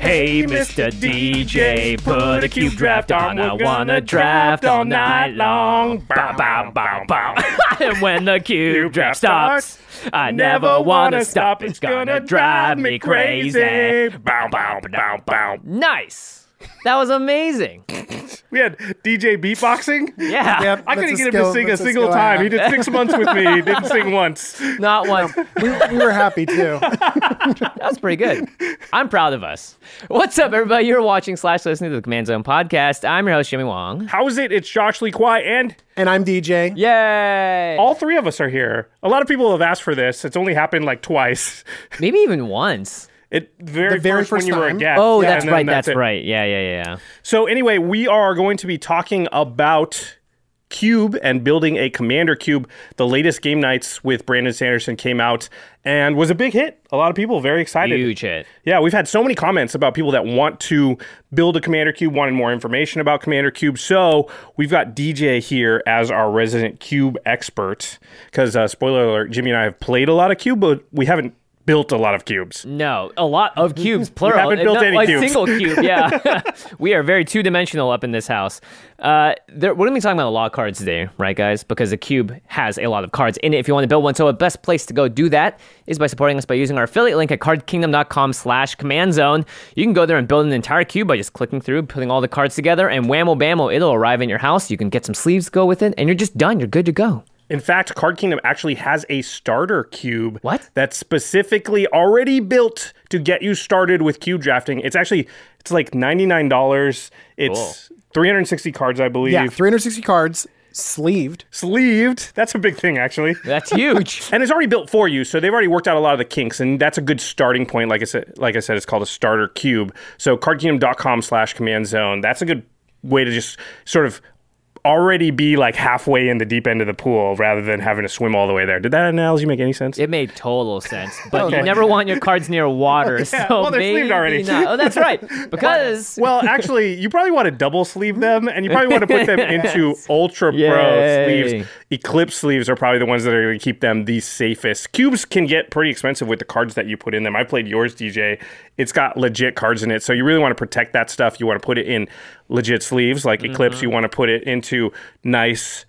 Hey, Mr. DJ, put a cube draft on. I wanna draft all night long. Bow, bow, bow, bow. and when the cube draft stops, I never wanna stop. It's gonna drive me crazy. Bow, bow, bow, bow. Nice. That was amazing. We had DJ beatboxing. Yeah. Yep, I couldn't a get him skill- to sing a that's single skill I time. have. He did six months with me. He didn't sing once. Not one. we, we were happy too. That's pretty good. I'm proud of us. What's up, everybody? You're watching slash listening to the Command Zone podcast. I'm your host, Jimmy Wong. How is it? It's Josh Lee Kwai, and And I'm DJ. Yay! all three of us are here. A lot of people have asked for this. It's only happened like twice. Maybe even once. It very, The very first, when first you were a guest. Oh, Yeah, that's right. That's, it. right. Yeah, yeah, yeah. So anyway, we are going to be talking about Cube and building a Commander Cube. The latest Game Knights with Brandon Sanderson came out and was a big hit. A lot of people very excited. Huge hit. Yeah, we've had so many comments about people that want to build a Commander Cube, wanted more information about Commander Cube. So we've got DJ here as our resident Cube expert. Because, uh, spoiler alert, Jimmy and I have played a lot of Cube, but we haven't built a lot of cubes. No, a lot of cubes, plural. we haven't built Not any cubes. single cube. Yeah, we are very two dimensional up in this house. Uh, there, we're gonna be talking about a lot of cards today, right, guys? Because the cube has a lot of cards in it. If you want to build one, so the best place to go do that is by supporting us by using our affiliate link at cardkingdom.com/slash command zone. You can go there and build an entire cube by just clicking through, putting all the cards together, and whammo bammo, it'll arrive in your house. You can get some sleeves to go with it, and you're just done. You're good to go. In fact, Card Kingdom actually has a starter cube. What? That's specifically already built to get you started with cube drafting. It's actually it's like ninety nine dollars. It's three hundred sixty cards, I believe. Yeah, 360 cards, sleeved. Sleeved. That's a big thing, actually. That's huge. and it's already built for you, so they've already worked out a lot of the kinks, and that's a good starting point. Like I said, like I said, it's called a starter cube. So cardkingdom.com slash command zone. That's a good way to just sort of already be like halfway in the deep end of the pool rather than having to swim all the way there. Did that analogy make any sense? It made total sense, but Okay. you never want your cards near water. so well, they're sleeved already. Not. Oh, that's right. Because well, actually, you probably want to double sleeve them, and you probably want to put them into Ultra Pro sleeves. Eclipse sleeves are probably the ones that are going to keep them the safest. Cubes can get pretty expensive with the cards that you put in them. I played yours, DJ. It's got legit cards in it, so you really want to protect that stuff. You want to put it in legit sleeves, like Eclipse. Mm-hmm. You want to put it into nice.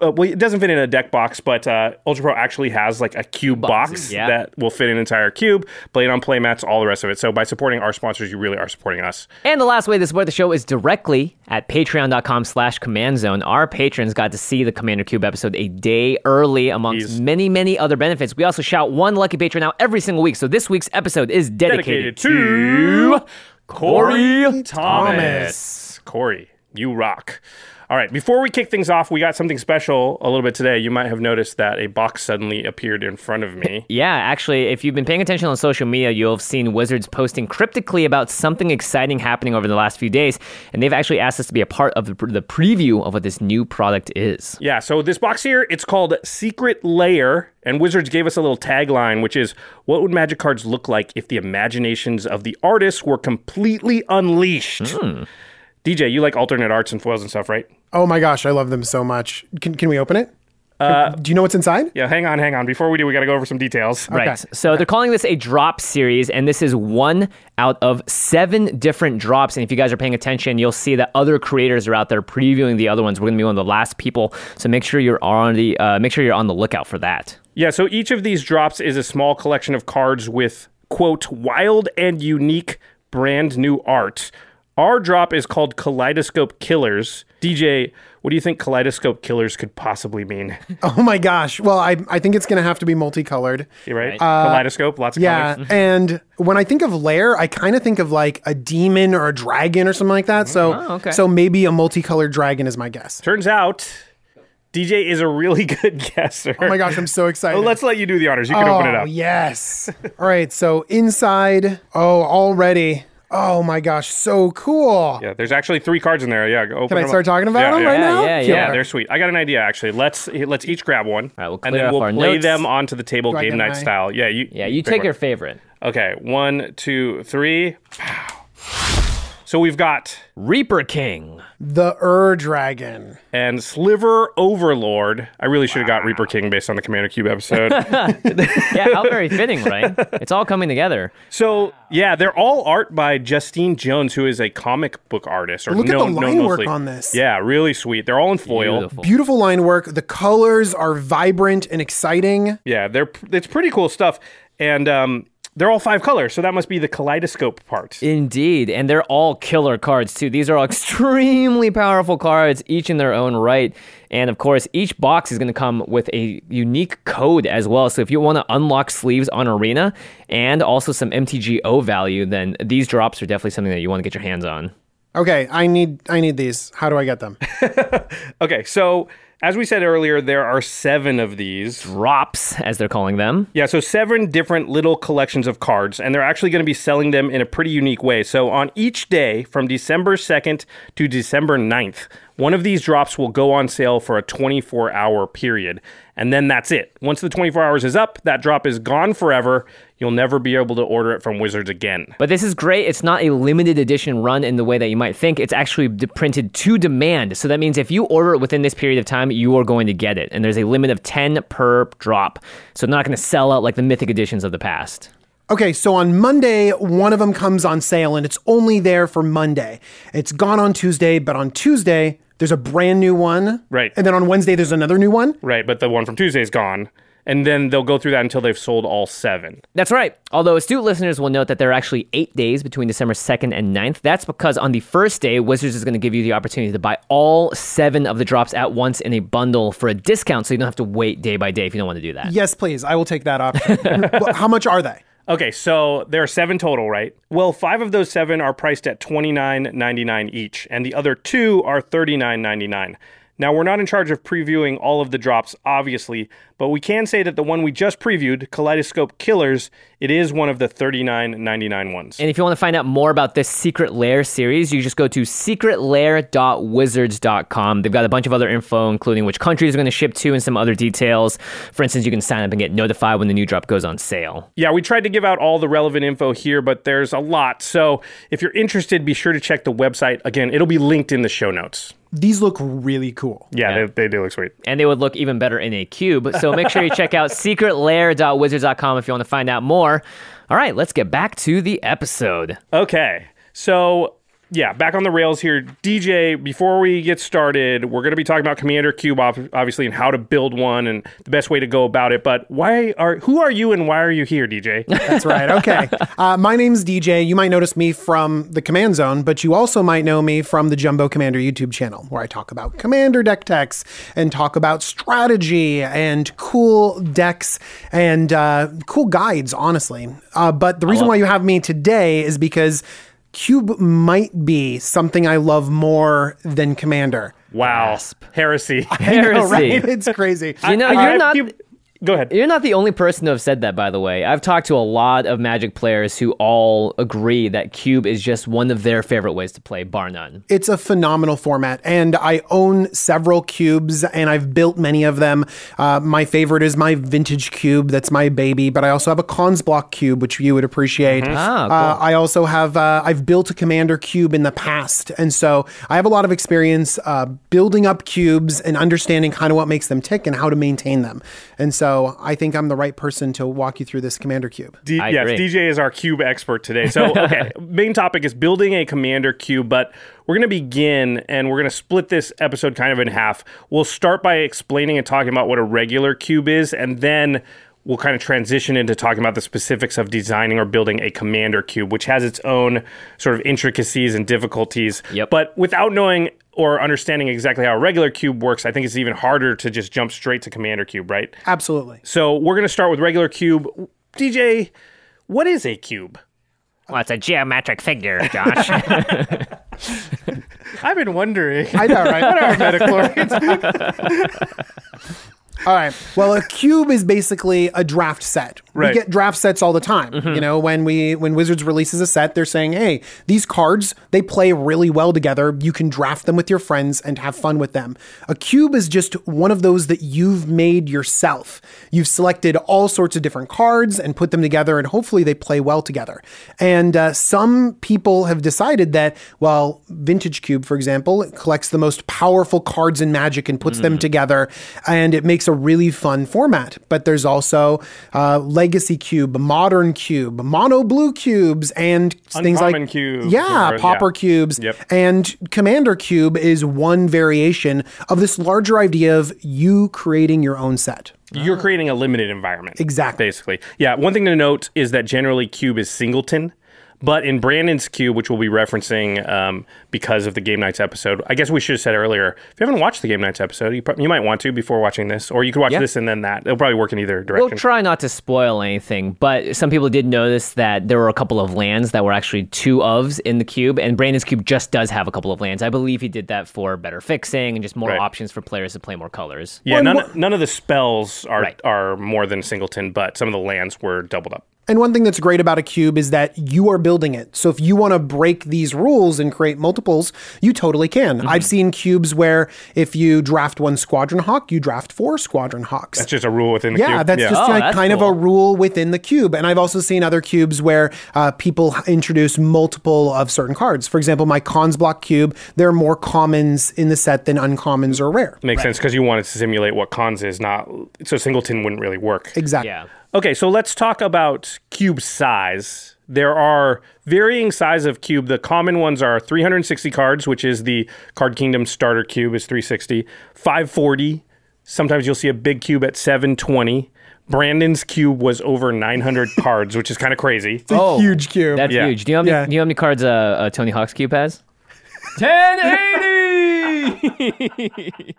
Uh, well, it doesn't fit in a deck box, but uh, Ultra Pro actually has like a cube box yeah. that will fit an entire cube. Play it on playmats, all the rest of it. So by supporting our sponsors, you really are supporting us. And the last way to support the show is directly at patreon.com slash command zone. Our patrons got to see the Commander Cube episode a day early amongst Jeez. many, many other benefits. We also shout one lucky patron out every single week. So this week's episode is dedicated, dedicated to Corey Corey Thomas. Corey, you rock. All right, before we kick things off, we got something special a little bit today. You might have noticed that a box suddenly appeared in front of me. Yeah, actually, if you've been paying attention on social media, you'll have seen Wizards posting cryptically about something exciting happening over the last few days, and they've actually asked us to be a part of the, the preview of what this new product is. Yeah, so this box here, it's called Secret Lair, and Wizards gave us a little tagline, which is What would magic cards look like if the imaginations of the artists were completely unleashed? Hmm. DJ, you like alternate arts and foils and stuff, right? Oh my gosh, I love them so much. Can, can we open it? Uh, Do you know what's inside? Yeah, hang on, hang on. Before we do, we got to go over some details. Right. So they're calling this a drop series, and this is one out of seven different drops. And if you guys are paying attention, you'll see that other creators are out there previewing the other ones. We're going to be one of the last people, so make sure you're on the uh, make sure you're on the lookout for that. Yeah, so each of these drops is a small collection of cards with, quote, wild and unique brand new art. Our drop is called Kaleidoscope Killers. DJ, what do you think Kaleidoscope Killers could possibly mean? Oh my gosh. Well, I, I think it's going to have to be multicolored. You're right? Uh, kaleidoscope, lots of Yeah. colors. And when I think of lair, I kind of think of like a demon or a dragon or something like that. So, Oh, okay. so maybe a multicolored dragon is my guess. Turns out, DJ is a really good guesser. Oh my gosh, I'm so excited. Well, let's let you do the honors. You can oh, open it oh, up. yes. All right. So inside, oh, already. Oh my gosh, so cool. Yeah, there's actually three cards in there. Yeah, go open Can I them start up. talking about Yeah, them yeah. right now? yeah, Yeah, yeah. they're sweet. I got an idea actually. Let's let's each grab one, right, we'll and then we'll our play notes. them onto the table, I game night my- style. Yeah, you. Yeah, you take one. your favorite. Okay, one, two, three. Pow. So we've got Reaper King. The Ur Dragon. and Sliver Overlord. I really should have got Reaper King based on the Commander Cube episode. Yeah, how very fitting, right? It's all coming together. so yeah, they're all art by Justine Jones, who is a comic book artist. Or Look at the line work on this. Yeah, really sweet. They're all in foil. Beautiful. Beautiful line work. The colors are vibrant and exciting. Yeah, they're it's pretty cool stuff, and um, they're all five colors. So that must be the kaleidoscope part. Indeed, and they're all killer cards too. These are all extremely powerful cards, each in their own right. And of course, each box is going to come with a unique code as well. So if you want to unlock sleeves on Arena and also some MTGO value, then these drops are definitely something that you want to get your hands on. Okay, I need I need these. How do I get them? Okay, so as we said earlier, there are seven of these. Drops, as they're calling them. Yeah, so seven different little collections of cards, and they're actually going to be selling them in a pretty unique way. So on each day from December 2nd to December 9th, one of these drops will go on sale for a 24 hour period. And then that's it. Once the 24 hours is up, that drop is gone forever. You'll never be able to order it from Wizards again. But this is great. It's not a limited edition run in the way that you might think. It's actually d- printed to demand. So that means if you order it within this period of time, you are going to get it. And there's a limit of 10 per drop. So not going to sell out like the mythic editions of the past. Okay, so on Monday, one of them comes on sale and it's only there for Monday. It's gone on Tuesday, but on Tuesday, there's a brand new one. Right. And then on Wednesday, there's another new one. Right, but the one from Tuesday is gone. And then they'll go through that until they've sold all seven. That's right. Although astute listeners will note that there are actually eight days between December 2nd and 9th. That's because on the first day, Wizards is going to give you the opportunity to buy all seven of the drops at once in a bundle for a discount so you don't have to wait day by day if you don't want to do that. Yes, please. I will take that option. How much are they? Okay, so there are seven total, right? Well, five of those seven are priced at twenty nine ninety nine each, and the other two are thirty nine ninety nine. Now, we're not in charge of previewing all of the drops, obviously, but we can say that the one we just previewed, Kaleidoscope Killers, it is one of the 39.99 ones. And if you want to find out more about this Secret Lair series, you just go to secretlair.wizards.com. They've got a bunch of other info, including which countries are going to ship to and some other details. For instance, you can sign up and get notified when the new drop goes on sale. Yeah, we tried to give out all the relevant info here, but there's a lot. So if you're interested, be sure to check the website. Again, it'll be linked in the show notes. These look really cool. Yeah, They, they do look sweet. And they would look even better in a cube. So make sure you check out secretlair.wizards.com if you want to find out more. All right, let's get back to the episode. Okay. So, yeah, back on the rails here. DJ, before we get started, we're going to be talking about Commander Cube, obviously, and how to build one and the best way to go about it. But why are who are you and why are you here, DJ? That's right. Okay. Uh, my name's DJ. You might notice me from the Command Zone, but you also might know me from the Jumbo Commander YouTube channel, where I talk about Commander deck techs and talk about strategy and cool decks and uh, cool guides, honestly. Uh, but the reason why you have me today is because Cube might be something I love more than Commander. Wow. Gasp. Heresy. I know, Heresy. right? It's crazy. You know, I- you're I- not. Cube- Go ahead. You're not the only person to have said that, by the way. I've talked to a lot of Magic players who all agree that Cube is just one of their favorite ways to play, bar none. It's a phenomenal format, and I own several cubes, and I've built many of them. Uh, my favorite is my vintage cube. That's my baby. But I also have a Khans block cube, which you would appreciate. Ah, cool. uh, I also have uh, I've built a commander cube in the past, and so I have a lot of experience uh, building up cubes and understanding kind of what makes them tick and how to maintain them. And so I think I'm the right person to walk you through this commander cube. D- I yes, agree. DJ is our cube expert today. So, okay, main topic is building a commander cube, but we're going to begin and we're going to split this episode kind of in half. We'll start by explaining and talking about what a regular cube is, and then we'll kind of transition into talking about the specifics of designing or building a commander cube, which has its own sort of intricacies and difficulties. Yep. But without knowing or understanding exactly how a regular cube works, I think it's even harder to just jump straight to commander cube, right? Absolutely. So we're going to start with regular cube. DJ, what is a cube? Well, it's a geometric figure, Josh. I've been wondering. I know, right? what are midichlorians? All right. Well, a cube is basically a draft set. Right. We get draft sets all the time. You know, when we when Wizards releases a set, they're saying, "Hey, these cards they play really well together. You can draft them with your friends and have fun with them." A cube is just one of those that you've made yourself. You've selected all sorts of different cards and put them together, and hopefully they play well together. And uh, some people have decided that, well, Vintage Cube, for example, collects the most powerful cards in Magic and puts them together, and it makes a really fun format. But there's also uh, Legacy Cube, Modern Cube, Mono Blue Cubes, and things like Cube, yeah, or- Pauper yeah. Cubes, Yep. and Commander Cube is one variation of this larger idea of you creating your own set. You're creating a limited environment. Exactly. Basically. Yeah. One thing to note is that generally cube is singleton. But in Brandon's cube, which we'll be referencing um, because of the Game Knights episode, I guess we should have said earlier. If you haven't watched the Game Knights episode, you, pro- you might want to before watching this, or you could watch Yeah. this and then that. It'll probably work in either direction. we'll try not to spoil anything, but some people did notice that there were a couple of lands that were actually two ofs in the cube, and Brandon's cube just does have a couple of lands. I believe he did that for better fixing and just more Right. options for players to play more colors. yeah, Well, none, and none of the spells are Right. are more than singleton, but some of the lands were doubled up. And one thing that's great about a cube is that you are building it. So if you want to break these rules and create multiples, you totally can. Mm-hmm. I've seen cubes where if you draft one Squadron Hawk, you draft four Squadron Hawks. That's just a rule within the yeah, cube. that's just Oh, like that's kind of a rule within the cube. And I've also seen other cubes where uh, people introduce multiple of certain cards. For example, my Khans block cube, there are more commons in the set than uncommons or rare. Makes sense because you wanted to simulate what Khans is, not so singleton wouldn't really work. Exactly. Yeah. Okay, so let's talk about cube size. There are varying size of cube. The common ones are 360 cards, which is the Card Kingdom starter cube is 360. 540. Sometimes you'll see a big cube at 720. Brandon's cube was over 900 cards, which is kind of crazy. It's a huge cube. That's Yeah. huge. Do you know how many, Yeah. do you know how many cards uh, uh, Tony Hawk's cube has? 1080!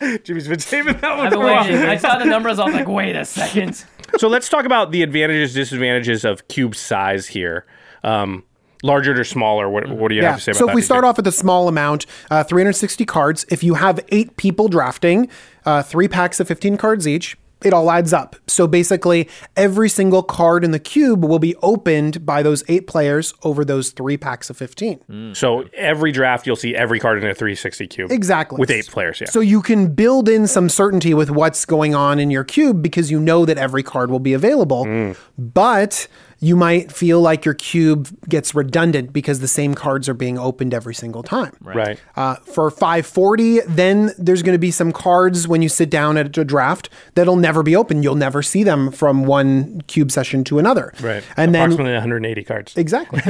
Jimmy's been saving that one I've for been a while. I saw the numbers. I was like, wait a second. So let's talk about the advantages, disadvantages of cube size here. Um, larger or smaller? What, what do you have to say about that? so if we start off with a small amount, uh, 360 cards, if you have eight people drafting, uh, three packs of 15 cards each, it all adds up. So basically, every single card in the cube will be opened by those eight players over those three packs of 15. So every draft, you'll see every card in a 360 cube. Exactly. With eight players, yeah. So you can build in some certainty with what's going on in your cube because you know that every card will be available. Mm. But you might feel like your cube gets redundant because the same cards are being opened every single time. right. Uh, for 540, then there's going to be some cards when you sit down at a draft that'll never be open. You'll never see them from one cube session to another. Right. And then Approximately 180 cards. exactly.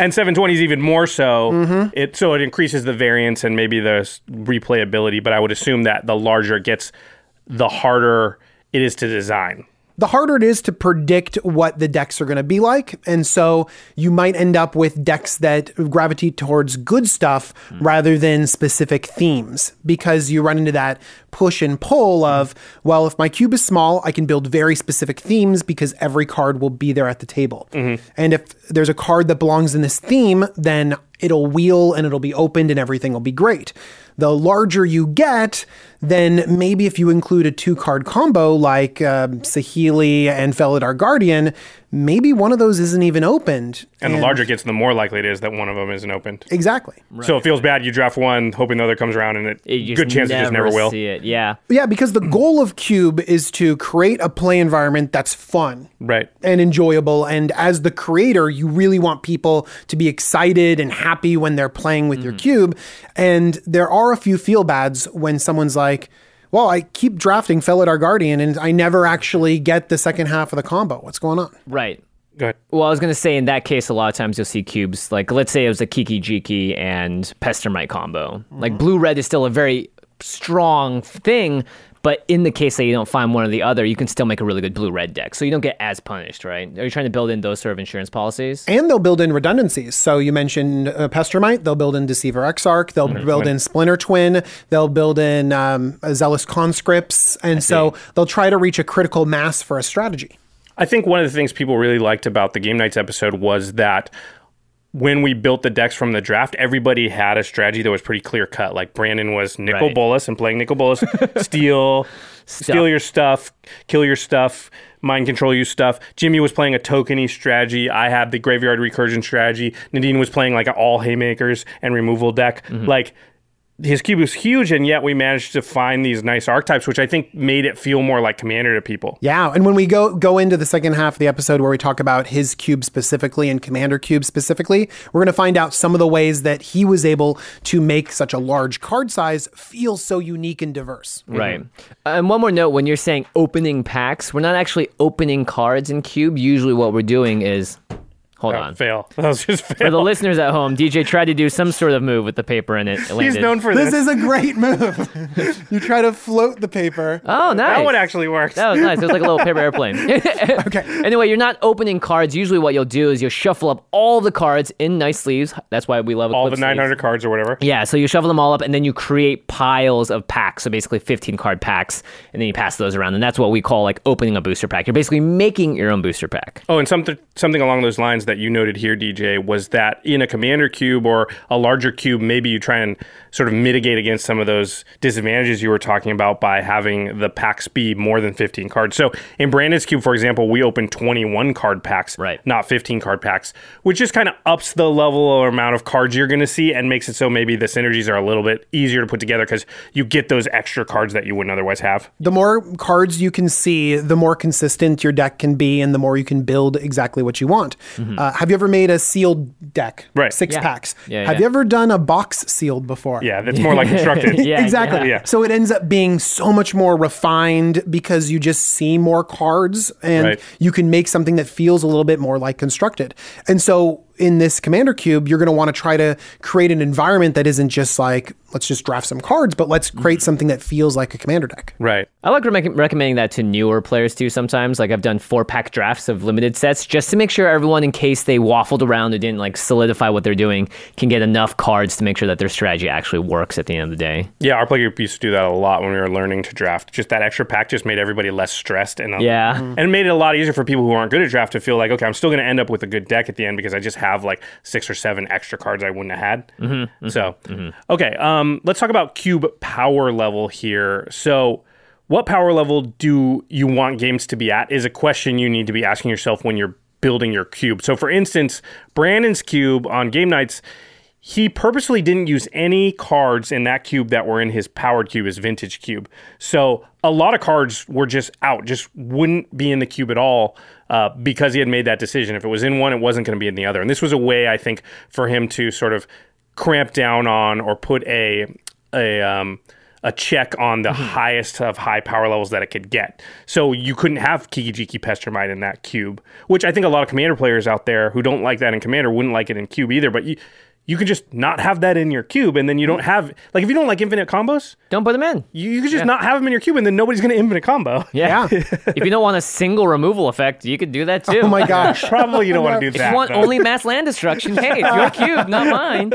And 720 is even more so. Mm-hmm. It so it increases the variance and maybe the replayability, but I would assume that the larger it gets, the harder it is to design. The harder it is to predict what the decks are going to be like. And so you might end up with decks that gravitate towards good stuff hmm. rather than specific themes because you run into that push and pull of, well, if my cube is small, I can build very specific themes because every card will be there at the table. And if there's a card that belongs in this theme, then it'll wheel and it'll be opened and everything will be great. The larger you get, then maybe if you include a two card combo like um, Saheeli and Felidar Guardian, maybe one of those isn't even opened. And the larger it gets, the more likely it is that one of them isn't opened. Exactly. So it feels bad. You draft one, hoping the other comes around, and it, You good chance it just never will. see it. Yeah. Yeah, because the goal of Cube is to create a play environment that's fun. Right. and enjoyable. And as the creator, you really want people to be excited and happy when they're playing with your mm-hmm. cube. And there are a few feel bads when someone's like, well, I keep drafting Felidar Guardian and I never actually get the second half of the combo. What's going on? Right. Go ahead. Well, I was gonna say in that case, a lot of times you'll see cubes like let's say it was a Kiki Jiki and Pestermite combo. Like blue red is still a very strong thing, but in the case that you don't find one or the other, you can still make a really good blue red deck, so you don't get as punished, right? Are you trying to build in those sort of insurance policies? And they'll build in redundancies. So you mentioned uh, Pestermite, they'll build in Deceiver Exarch, they'll build in Splinter Twin, they'll build in um, Zealous Conscripts. And so they'll try to reach a critical mass for a strategy. I think one of the things people really liked about the Game Knights episode was that when we built the decks from the draft, everybody had a strategy that was pretty clear cut. Like Brandon was Nicol Right. Bolas and playing Nicol Bolas, steal, steal your stuff, kill your stuff, mind control you stuff. Jimmy was playing a tokeny strategy. I had the graveyard recursion strategy. Nadine was playing like an all haymakers and removal deck. Mm-hmm. Like his cube was huge, and yet we managed to find these nice archetypes, which I think made it feel more like Commander to people. Yeah, and when we go go into the second half of the episode where we talk about his cube specifically and Commander Cube specifically, we're going to find out some of the ways that he was able to make such a large card size feel so unique and diverse. Right. And one more note when you're saying opening packs, we're not actually opening cards in Cube. Usually what we're doing is hold Uh, on. fail. That was just For the listeners at home, DJ tried to do some sort of move with the paper in it landed. He's known for This this. is a great move. you try to float the paper. Oh, nice. That one actually works. That was nice. It was like a little paper airplane. Okay. Anyway, you're not opening cards. Usually, what you'll do is you'll shuffle up all the cards in nice sleeves. That's why we love All the Eclipse sleeves. 900 cards or whatever. Yeah, so you shuffle them all up, and then you create piles of packs. So basically, 15 card packs, and then you pass those around, and that's what we call like opening a booster pack. You're basically making your own booster pack. Oh, and something something along those lines that you noted here, DJ, was that in a commander cube or a larger cube, maybe you try and sort of mitigate against some of those disadvantages you were talking about by having the packs be more than 15 cards. So in Brandon's cube, for example, we opened 21 card packs, Right. not 15 card packs, which just kind of ups the level or amount of cards you're going to see and makes it so maybe the synergies are a little bit easier to put together because you get those extra cards that you wouldn't otherwise have. The more cards you can see, the more consistent your deck can be, and the more you can build exactly what you want. Mm-hmm. Uh, have you ever made a sealed deck? Right. Six Yeah. packs. Yeah, have yeah. you ever done a box sealed before? Yeah, that's more like constructed. Yeah, exactly. yeah. So it ends up being so much more refined because you just see more cards and Right. you can make something that feels a little bit more like constructed. And so in this commander cube, you're going to want to try to create an environment that isn't just like, let's just draft some cards, but let's create something that feels like a commander deck. Right. I like re- recommending that to newer players too. Sometimes, like I've done four pack drafts of limited sets just to make sure everyone, in case they waffled around or didn't like solidify what they're doing, can get enough cards to make sure that their strategy actually works at the end of the day. Yeah, our play group used to do that a lot when we were learning to draft. Just that extra pack just made everybody less stressed and uh, Yeah. and it made it a lot easier for people who aren't good at draft to feel like, okay, I'm still going to end up with a good deck at the end because I just have like six or seven extra cards I wouldn't have had. Mm-hmm, so, okay, um, let's talk about cube power level here. So. What power level do you want games to be at is a question you need to be asking yourself when you're building your cube. So, for instance, Brandon's cube on Game Knights, he purposely didn't use any cards in that cube that were in his powered cube, his vintage cube. So a lot of cards were just out, just wouldn't be in the cube at all uh, because he had made that decision. If it was in one, it wasn't going to be in the other. And this was a way, I think, for him to sort of cramp down on or put a a um, a check on the highest of high power levels that it could get. So you couldn't have Kikijiki Pestermite in that cube, which I think a lot of commander players out there who don't like that in commander wouldn't like it in cube either. But you you can just not have that in your cube, and then you don't mm. have like if you don't like infinite combos, Don't put them in. you, you can just not have them in your cube, and then nobody's gonna infinite combo. Yeah. if you don't want a single removal effect, you could do that oh too. Oh my gosh. Probably you don't want to do If that. you want but- only mass land destruction, hey, it's your cube, not mine.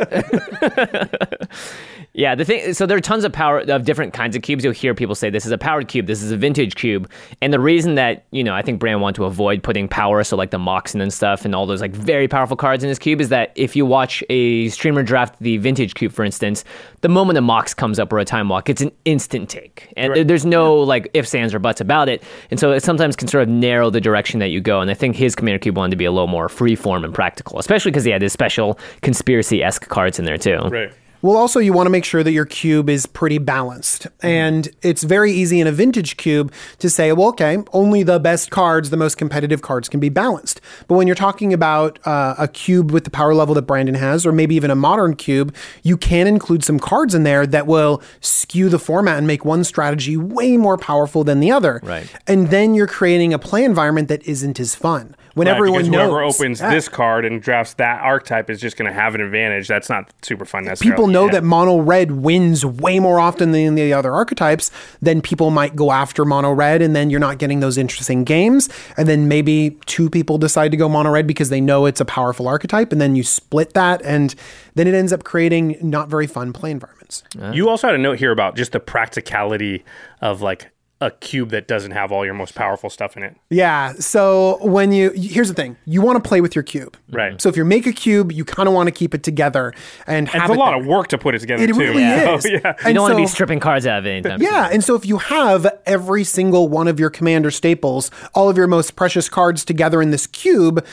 yeah, the thing. So there are tons of power of different kinds of cubes. You'll hear people say this is a powered cube, this is a vintage cube, and the reason that you know I think Brand want to avoid putting power, so like the Moxen and stuff, and all those like very powerful cards in his cube, is that if you watch a streamer draft the vintage cube, for instance, the moment a Mox comes up or a time walk, it's an instant take, and there- there's no like ifs, ands, or buts about it, and so it sometimes can sort of narrow the direction that you go. And I think his Commander Cube wanted to be a little more free form and practical, especially because he had his special conspiracy esque cards in there too. right. Well, also, you want to make sure that your cube is pretty balanced. And it's very easy in a vintage cube to say, well, okay, only the best cards, the most competitive cards can be balanced. But when you're talking about uh, a cube with the power level that Brandon has, or maybe even a modern cube, you can include some cards in there that will skew the format and make one strategy way more powerful than the other. Right. And then you're creating a play environment that isn't as fun. When Right, everyone because knows. whoever opens Yeah. this card and drafts that archetype is just going to have an advantage. That's not super fun necessarily. people know Yeah. that mono red wins way more often than the other archetypes, then people might go after mono red, and then you're not getting those interesting games. And then maybe two people decide to go mono red because they know it's a powerful archetype, and then you split that, and then it ends up creating not very fun play environments. You also had a note here about just the practicality of like a cube that doesn't have all your most powerful stuff in it. Yeah. So when you here's the thing, you want to play with your cube, Right. So if you make a cube, you kind of want to keep it together and have It's a it lot there. of work to put it together It too. really So, is. yeah. You don't want to be stripping cards out of it anytime. soon. Yeah, and so if you have every single one of your commander staples, all of your most precious cards together in this cube,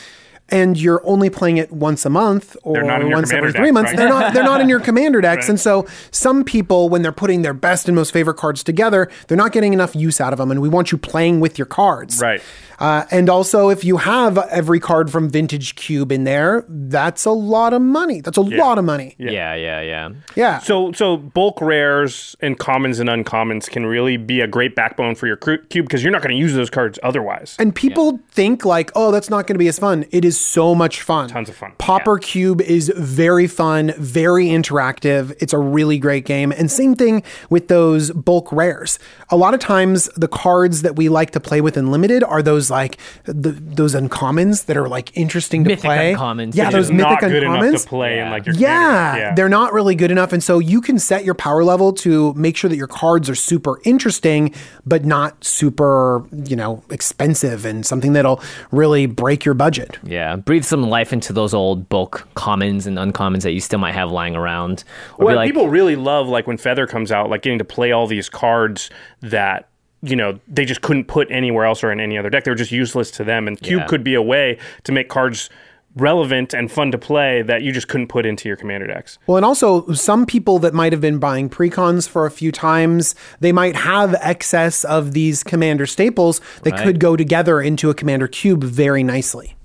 and you're only playing it once a month or not in your once every three deck, months, right? they're not they're not in your commander decks. Right. And so some people, when they're putting their best and most favorite cards together, they're not getting enough use out of them. And we want you playing with your cards. Right. Uh, and also, if you have every card from Vintage Cube in there, that's a lot of money. That's a lot of money. Yeah, yeah, yeah. Yeah. So, so bulk rares and commons and uncommons can really be a great backbone for your cru- cube because you're not going to use those cards otherwise. And people think like, oh, that's not going to be as fun. It is so much fun. Tons of fun. Pauper Cube is very fun, very interactive. It's a really great game. And same thing with those bulk rares. A lot of times, the cards that we like to play with in limited are those like the, those uncommons that are like interesting to play. uncommons. Yeah, They're those Just mythic not good uncommons. enough to play in like your Yeah, commander. they're not really good enough. And so you can set your power level to make sure that your cards are super interesting, but not super, you know, expensive and something that'll really break your budget. Yeah, breathe some life into those old bulk commons and uncommons that you still might have lying around. Or Well, like, people really love like when Feather comes out, like getting to play all these cards that you know they just couldn't put anywhere else or in any other deck. They were just useless to them. And Cube Yeah. could be a way to make cards relevant and fun to play that you just couldn't put into your commander decks. Well, and also some people that might have been buying precons for a few times, they might have excess of these commander staples that Right. could go together into a commander cube very nicely.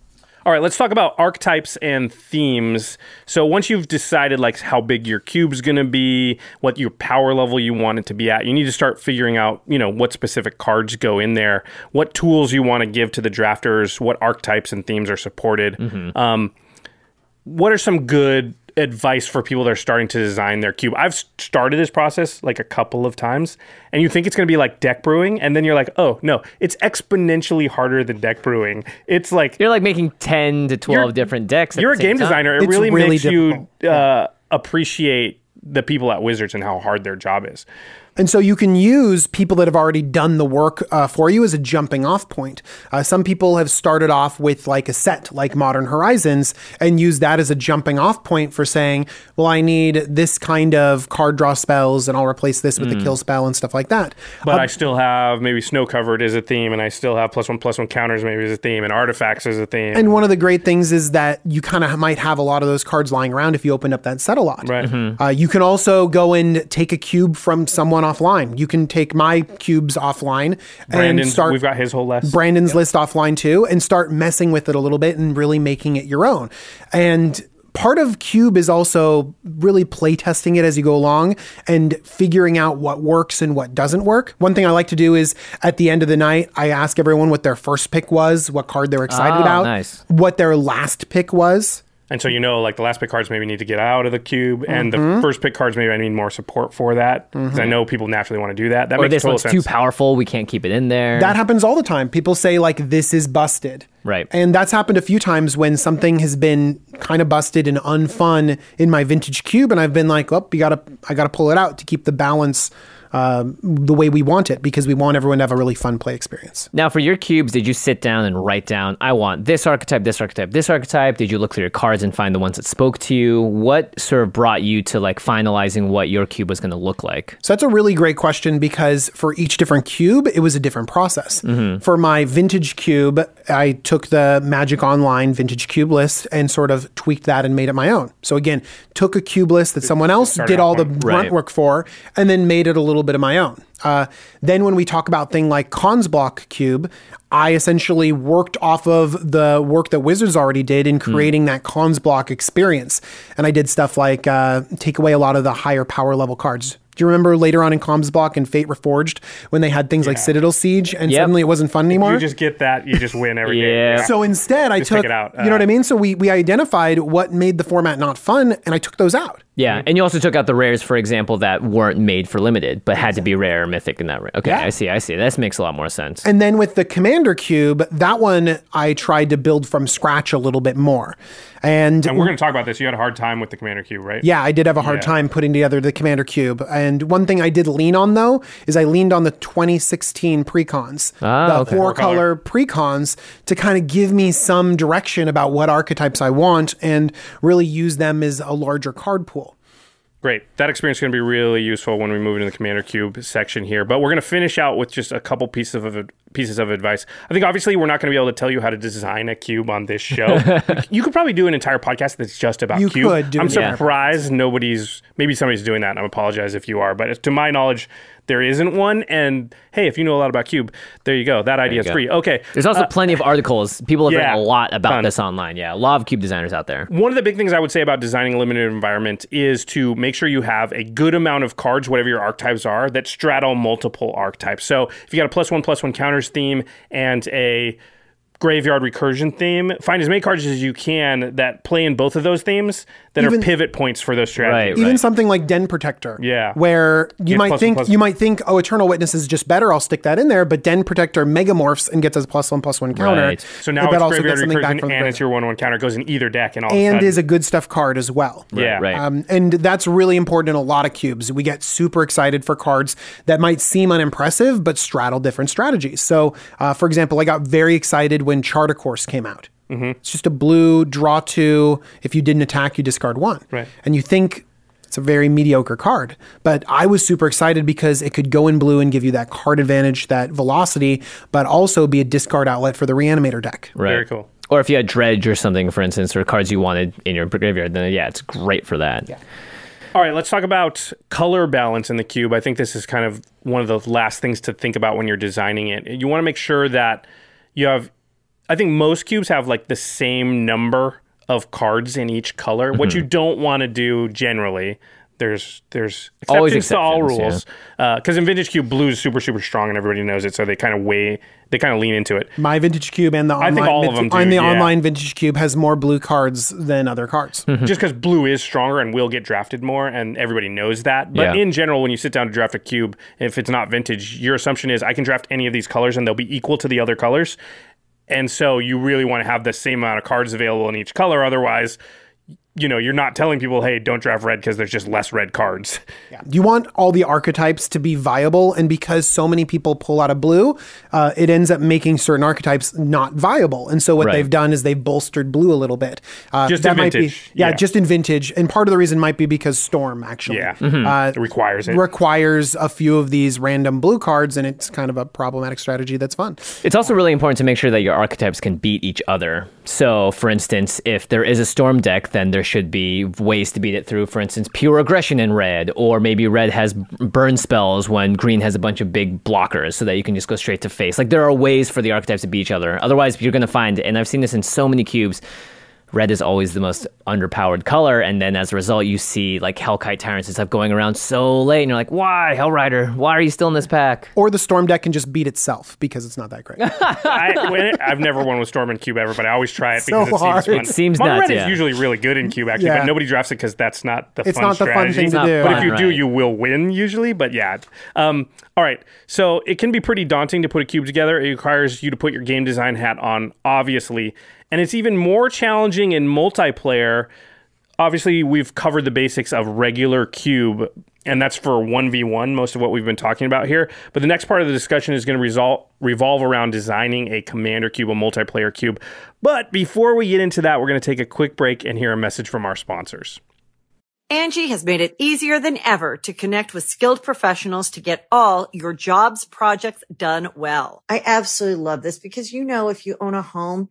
All right, let's talk about archetypes and themes. So once you've decided like how big your cube's going to be, what your power level you want it to be at, you need to start figuring out, you know, what specific cards go in there, what tools you want to give to the drafters, what archetypes and themes are supported. Um, what are some good advice for people that are starting to design their cube? I've started this process like a couple of times, and you think it's going to be like deck brewing, and then you're like, oh no, it's exponentially harder than deck brewing. It's like you're like making 10 to 12 different decks. at you're the a same game time. designer. It It's really, really makes difficult. you uh, appreciate the people at Wizards and how hard their job is. And so you can use people that have already done the work uh, for you as a jumping off point. Uh, some people have started off with like a set like Modern Horizons and use that as a jumping off point for saying, well, I need this kind of card draw spells and I'll replace this with Mm. the kill spell and stuff like that. But I still have maybe snow covered as a theme, and I still have plus one plus one counters maybe as a theme, and artifacts as a theme. And one of the great things is that you kind of might have a lot of those cards lying around if you opened up that set a lot. right. Uh, you can also go and take a cube from someone offline. You can take my cubes offline and start. we've got his whole list. Brandon's list offline too and start messing with it a little bit and really making it your own. And part of Cube is also really playtesting it as you go along and figuring out what works and what doesn't work. One thing I like to do is at the end of the night, I ask everyone what their first pick was, what card they were excited Oh, about, nice. what their last pick was. And so you know, like the last pick cards maybe need to get out of the cube, and Mm-hmm. the first pick cards maybe I need more support for that because I know people naturally want to do that. That Or makes this total one's sense. too powerful. We can't keep it in there. That happens all the time. People say like this is busted. Right. And that's happened a few times when something has been kind of busted and unfun in my vintage cube and I've been like, "Oh, you got to I got to pull it out to keep the balance um, the way we want it because we want everyone to have a really fun play experience." Now, for your cubes, did you sit down and write down, I want this archetype, this archetype, this archetype? Did you look through your cards and find the ones that spoke to you? What sort of brought you to like finalizing what your cube was going to look like? So that's a really great question because for each different cube, it was a different process. For my vintage cube, I took the Magic Online vintage cube list and sort of tweaked that and made it my own. So again, took a cube list that someone else did all the grunt Right. work for and then made it a little bit of my own. Uh, then when we talk about thing like Khans Block Cube, I essentially worked off of the work that Wizards already did in creating that Khans Block experience. And I did stuff like uh, take away a lot of the higher power level cards. Do you remember later on in Khans Block and Fate Reforged when they had things like Citadel Siege and Yep. suddenly it wasn't fun anymore? You just get that, you just win every game. Yeah. So instead, I Just took it out. You know what I Uh, mean? So we we identified what made the format not fun, and I took those out. Yeah, and you also took out the rares, for example, that weren't made for limited, but had to be rare or mythic in that. Ra- okay, Yeah. I see, I see. This makes a lot more sense. And then with the Commander Cube, that one I tried to build from scratch a little bit more. And, And we're going to talk about this. You had a hard time with the Commander Cube, right? yeah, I did have a hard Yeah. time putting together the Commander Cube. And one thing I did lean on though is I leaned on the 2016 precons, Ah, the okay. four color precons to kind of give me some direction about what archetypes I want and really use them as a larger card pool. Great. That experience is going to be really useful when we move into the Commander Cube section here. But we're going to finish out with just a couple pieces of pieces of advice. I think obviously we're not going to be able to tell you how to design a cube on this show. you could probably do an entire podcast that's just about You cube. could do I'm an entire surprised nobody's maybe somebody's doing that. And I apologize if you are, but to my knowledge, there isn't one. And hey, if you know a lot about cube, there you go. That idea is go. free. Okay. There's also plenty of articles. People have Uh, yeah, written a lot about ton. this online. Yeah, a lot of cube designers out there. One of the big things I would say about designing a limited environment is to make sure you have a good amount of cards, whatever your archetypes are, that straddle multiple archetypes. So if you got a plus one plus one counters theme and a graveyard recursion theme, find as many cards as you can that play in both of those themes that Even- are pivot points for those strategies. Right, Even right. something like Den Protector, Yeah. where you might think one, you might think, oh, Eternal Witness is just better. I'll stick that in there. But Den Protector megamorphs and gets a plus one plus one counter. Right. So now But it's also graveyard gets something back recursion from the and it's your one one counter goes in either deck and all of a and is a good stuff card as well. yeah. right. Um, and that's really important in a lot of cubes. We get super excited for cards that might seem unimpressive but straddle different strategies. So, uh, for example, I got very excited when Charter Course came out. Mm-hmm. It's just a blue draw two. If you didn't attack, you discard one. Right. And you think it's a very mediocre card. But I was super excited because it could go in blue and give you that card advantage, that velocity, but also be a discard outlet for the Reanimator deck. Right. Very cool. Or if you had dredge or something, for instance, or cards you wanted in your graveyard, then yeah, it's great for that. Yeah. All right, let's talk about color balance in the cube. I think this is kind of one of the last things to think about when you're designing it. You want to make sure that you have I think most cubes have like the same number of cards in each color. What you don't want to do generally there's there's exceptions Always to all rules because in vintage cube blue is super super strong and everybody knows it so they kind of weigh they kind of lean into it My Vintage Cube and the online, think all of them do, on the yeah. online Vintage Cube has more blue cards than other cards. Hmm. just because blue is stronger and will get drafted more, and everybody knows that. But Yeah. in general, when you sit down to draft a cube, if it's not vintage, your assumption is I can draft any of these colors and they'll be equal to the other colors. And so you really want to have the same amount of cards available in each color. Otherwise, you know, you're not telling people, hey, don't draft red because there's just less red cards. yeah. You want all the archetypes to be viable, and because so many people pull out of blue, uh, it ends up making certain archetypes not viable. And so what Right. they've done is they've bolstered blue a little bit. Uh, Just that in might vintage, Be, yeah, yeah. just in vintage. And part of the reason might be because Storm actually Yeah. uh, It requires it. requires a few of these random blue cards, and it's kind of a problematic strategy that's fun. It's also really important to make sure that your archetypes can beat each other. So, for instance, if there is a storm deck, then there should be ways to beat it through, for instance, pure aggression in red, or maybe red has burn spells when green has a bunch of big blockers so that you can just go straight to face. Like, there are ways for the archetypes to beat each other. Otherwise, you're going to find, and I've seen this in so many cubes, red is always the most underpowered color, and then as a result, you see like Hellkite Tyrants and stuff going around so late, and you're like, why, Hellrider? Why are you still in this pack? Or the Storm deck can just beat itself because it's not that great. I, when, I've never won with Storm in Cube ever, but I always try it So because it hard. seems fun. It seems Mono nuts, red yeah. is usually really good in Cube, actually, Yeah. but nobody drafts it because that's not the It's fun not the fun strategy. thing to Not do. But if you do, you will win usually. But yeah. Um, all right. So it can be pretty daunting to put a cube together. It requires you to put your game design hat on, obviously. And it's even more challenging in multiplayer. Obviously, we've covered the basics of regular cube, and that's for 1v1, most of what we've been talking about here. But the next part of the discussion is going to resol- revolve around designing a commander cube, a multiplayer cube. But before we get into that, we're going to take a quick break and hear a message from our sponsors. Angie has made it easier than ever to connect with skilled professionals to get all your jobs projects done well. I absolutely love this because, you know, if you own a home,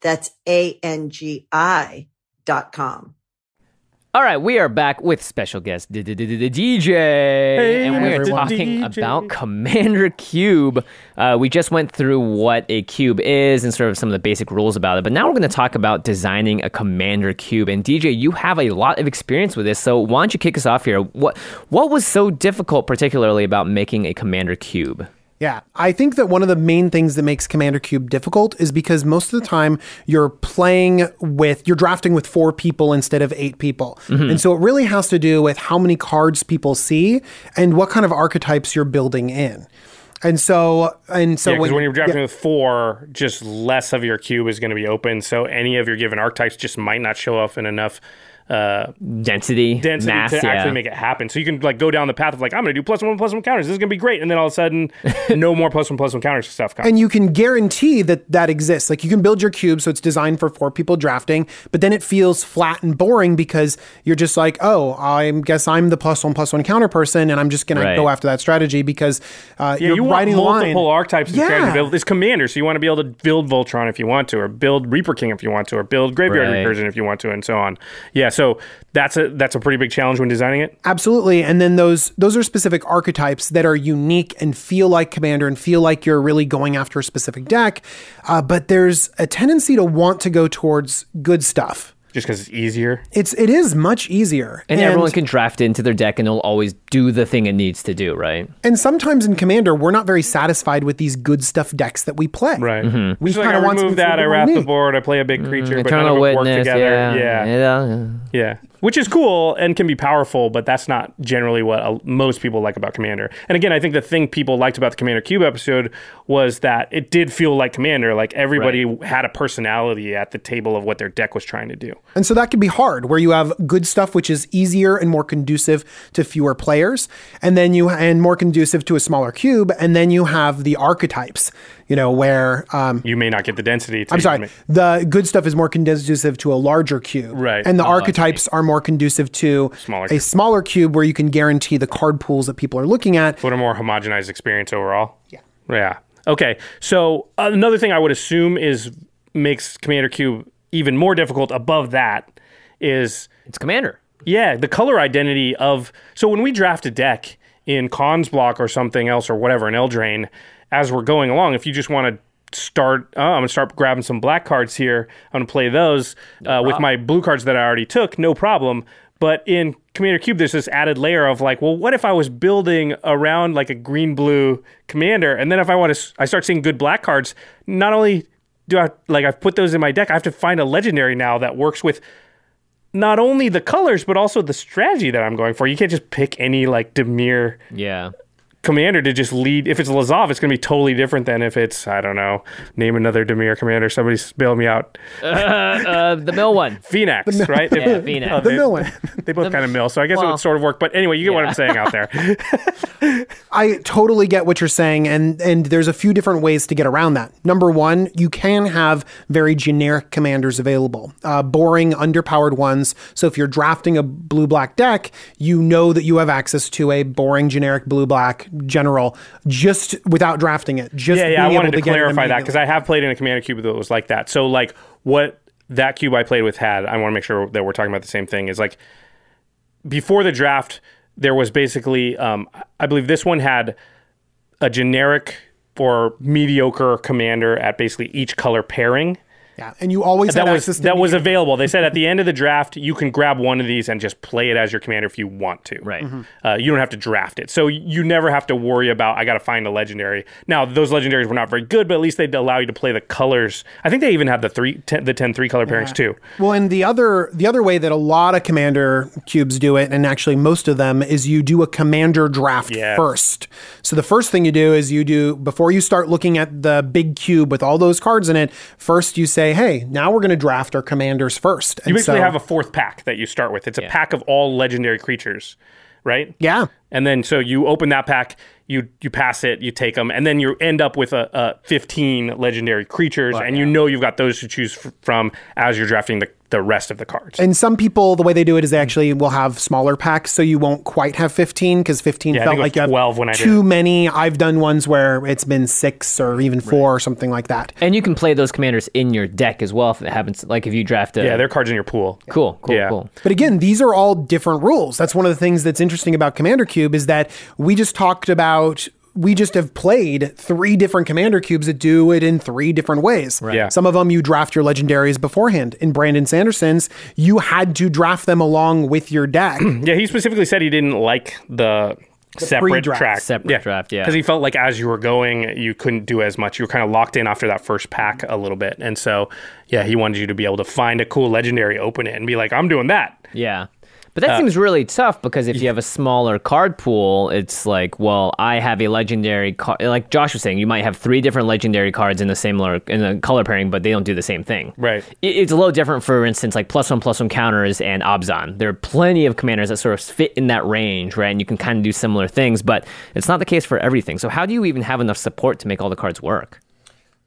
That's A-N-G-I dot com. All right, we are back with special guest DJ, and we are talking DJ. about Commander Cube. Uh, we just went through what a cube is and sort of some of the basic rules about it, but now we're going to talk about designing a Commander Cube. And DJ, you have a lot of experience with this, so why don't you kick us off here? What what was so difficult, particularly about making a Commander Cube? Yeah, I think that one of the main things that makes Commander Cube difficult is because most of the time you're playing with, you're drafting with four people instead of eight people. Mm-hmm. And so it really has to do with how many cards people see and what kind of archetypes you're building in. And so, and so Yeah, because when, you're drafting with four, just less of your cube is going to be open. So any of your given archetypes just might not show up in enough uh, Density, density mass, to yeah. actually make it happen. So you can like go down the path of like I'm going to do plus one plus one counters. This is going to be great, and then all of a sudden, no more plus one plus one counters stuff comes. And you can guarantee that that exists. Like you can build your cube so it's designed for four people drafting, but then it feels flat and boring because you're just like, oh, I guess I'm the plus one plus one counter person, and I'm just gonna go after that strategy because uh, yeah, you're you want writing multiple line. archetypes to Yeah. try to build. It's commander, so you want to be able to build Voltron if you want to, or build Reaper King if you want to, or build Graveyard Right. Recursion if you want to, and so on. Yeah, so that's a that's a pretty big challenge when designing it. Absolutely. And then those those are specific archetypes that are unique and feel like commander and feel like you're really going after a specific deck. Uh, but there's a tendency to want to go towards good stuff. Just because it's easier. It's it is much easier. and, everyone can draft into their deck, and it'll always do the thing it needs to do, right? And sometimes in Commander, we're not very satisfied with these good stuff decks that we play. Right. Mm-hmm. We Just like kind I of want remove something that, I little wrap the board, I play a big creature, but none Eternal of it work together. yeah, yeah. yeah. Yeah, which is cool and can be powerful, but that's not generally what uh, most people like about Commander. And again, I think the thing people liked about the Commander Cube episode was that it did feel like Commander. Like everybody had a personality at the table of what their deck was trying to do. And so that can be hard, where you have good stuff which is easier and more conducive to fewer players, and then you and more conducive to a smaller cube, and then you have the archetypes, you know, where um, You may not get the density. To I'm sorry, make- the good stuff is more conducive to a larger cube, Right. And the Oh, I archetypes are more conducive to Smaller a cube. smaller cube, where you can guarantee the card pools that people are looking at. What a more homogenized experience overall. Yeah. Yeah. Okay. So uh, another thing I would assume is makes Commander Cube even more difficult above that is It's Commander. Yeah, the color identity of so when we draft a deck in Khans block or something else or whatever in Eldraine, as we're going along, if you just want to start, oh, I'm gonna start grabbing some black cards here. I'm gonna play those uh, with my blue cards that I already took, no problem. But in Commander Cube, there's this added layer of like, well, what if I was building around like a green blue commander, and then if I want to, I start seeing good black cards. Not only do I like I've put those in my deck, I have to find a legendary now that works with not only the colors but also the strategy that I'm going for. You can't just pick any like Dimir Yeah. Commander to just lead. If it's Lazav, it's going to be totally different than if it's I don't know. Name another Dimir commander. Somebody bail me out. Uh, the mill one. Phenax, right? They- Yeah, Phenax. oh, The they- mill one. They both kind of mill, so I guess it would sort of work. But anyway, you get what. I'm saying out there. I totally get what you're saying, and and there's a few different ways to get around that. Number one, you can have very generic commanders available, uh, boring, underpowered ones. So if you're drafting a blue black deck, you know that you have access to a boring, generic blue black general just without drafting it. Just yeah, yeah. I wanted able to clarify that because I have played in a commander cube that was like that. So like what that cube I played with had, I want to make sure that we're talking about the same thing. Is like before the draft, there was basically, um, I believe this one had a generic or mediocre commander at basically each color pairing. Yeah, and you always That had was access to that was available. They said at the end of the draft, you can grab one of these and just play it as your commander if you want to. Right. Uh, you don't have to draft it, so you never have to worry about I got to find a legendary. Now those legendaries were not very good, but at least they'd allow you to play the colors. I think they even had the three, ten, the 10 three color pairings too. Well, and the other the other way that a lot of commander cubes do it, and actually most of them, is you do a commander draft Yes. first. So the first thing you do is you do before you start looking at the big cube with all those cards in it. First, you say, "Hey, now we're going to draft our commanders first. You basically so- have a fourth pack that you start with. It's a pack of all legendary creatures, right? yeah. And then so you open that pack, you you pass it, you take them, and then you end up with a, a 15 legendary creatures, and you know you've got those to choose f- from as you're drafting the, the rest of the cards. And some people, the way they do it is they actually will have smaller packs, so you won't quite have 15 because 15 Yeah, felt think it was like you have 12 when I did too it. many. I've done ones where it's been six or even four or something like that. And you can play those commanders in your deck as well if it happens. Like if you draft a. yeah, they're cards in your pool. cool, cool, Yeah. cool. But again, these are all different rules. That's one of the things that's interesting about Commander Cube is that we just talked about we just have played three different commander cubes that do it in three different ways. Yeah. Some of them you draft your legendaries beforehand. In Brandon Sanderson's, you had to draft them along with your deck. Yeah, he specifically said he didn't like the, separate pre-draft. track. Separate draft, yeah. Because he felt like as you were going, you couldn't do as much. You were kind of locked in after that first pack a little bit. And so, yeah, he wanted you to be able to find a cool legendary, open it, and be like, I'm doing that. Yeah. But Uh, that seems really tough because if you have a smaller card pool, it's like, well, I have a legendary card. Like Josh was saying, you might have three different legendary cards in the same lo- in a color pairing, but they don't do the same thing. Right. It- It's a little different, for instance, like plus one plus one counters and Abzan. There are plenty of commanders that sort of fit in that range, right? And you can kind of do similar things, but it's not the case for everything. So how do you even have enough support to make all the cards work?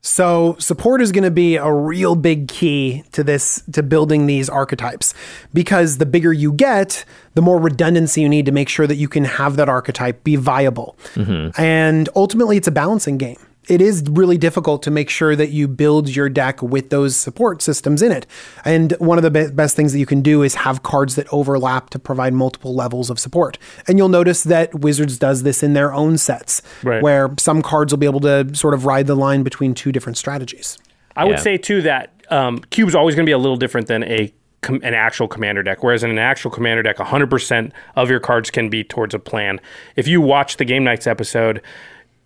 So support is going to be a real big key to this to building these archetypes because the bigger you get, the more redundancy you need to make sure that you can have that archetype be viable. Mm-hmm. And ultimately it's a balancing game. It is really difficult to make sure that you build your deck with those support systems in it. And one of the be- best things that you can do is have cards that overlap to provide multiple levels of support. And you'll notice that Wizards does this in their own sets, Right. where some cards will be able to sort of ride the line between two different strategies. I would say too that um, cube's always going to be a little different than a com- an actual commander deck. Whereas in an actual commander deck, 100% of your cards can be towards a plan. If you watch the Game Knights episode,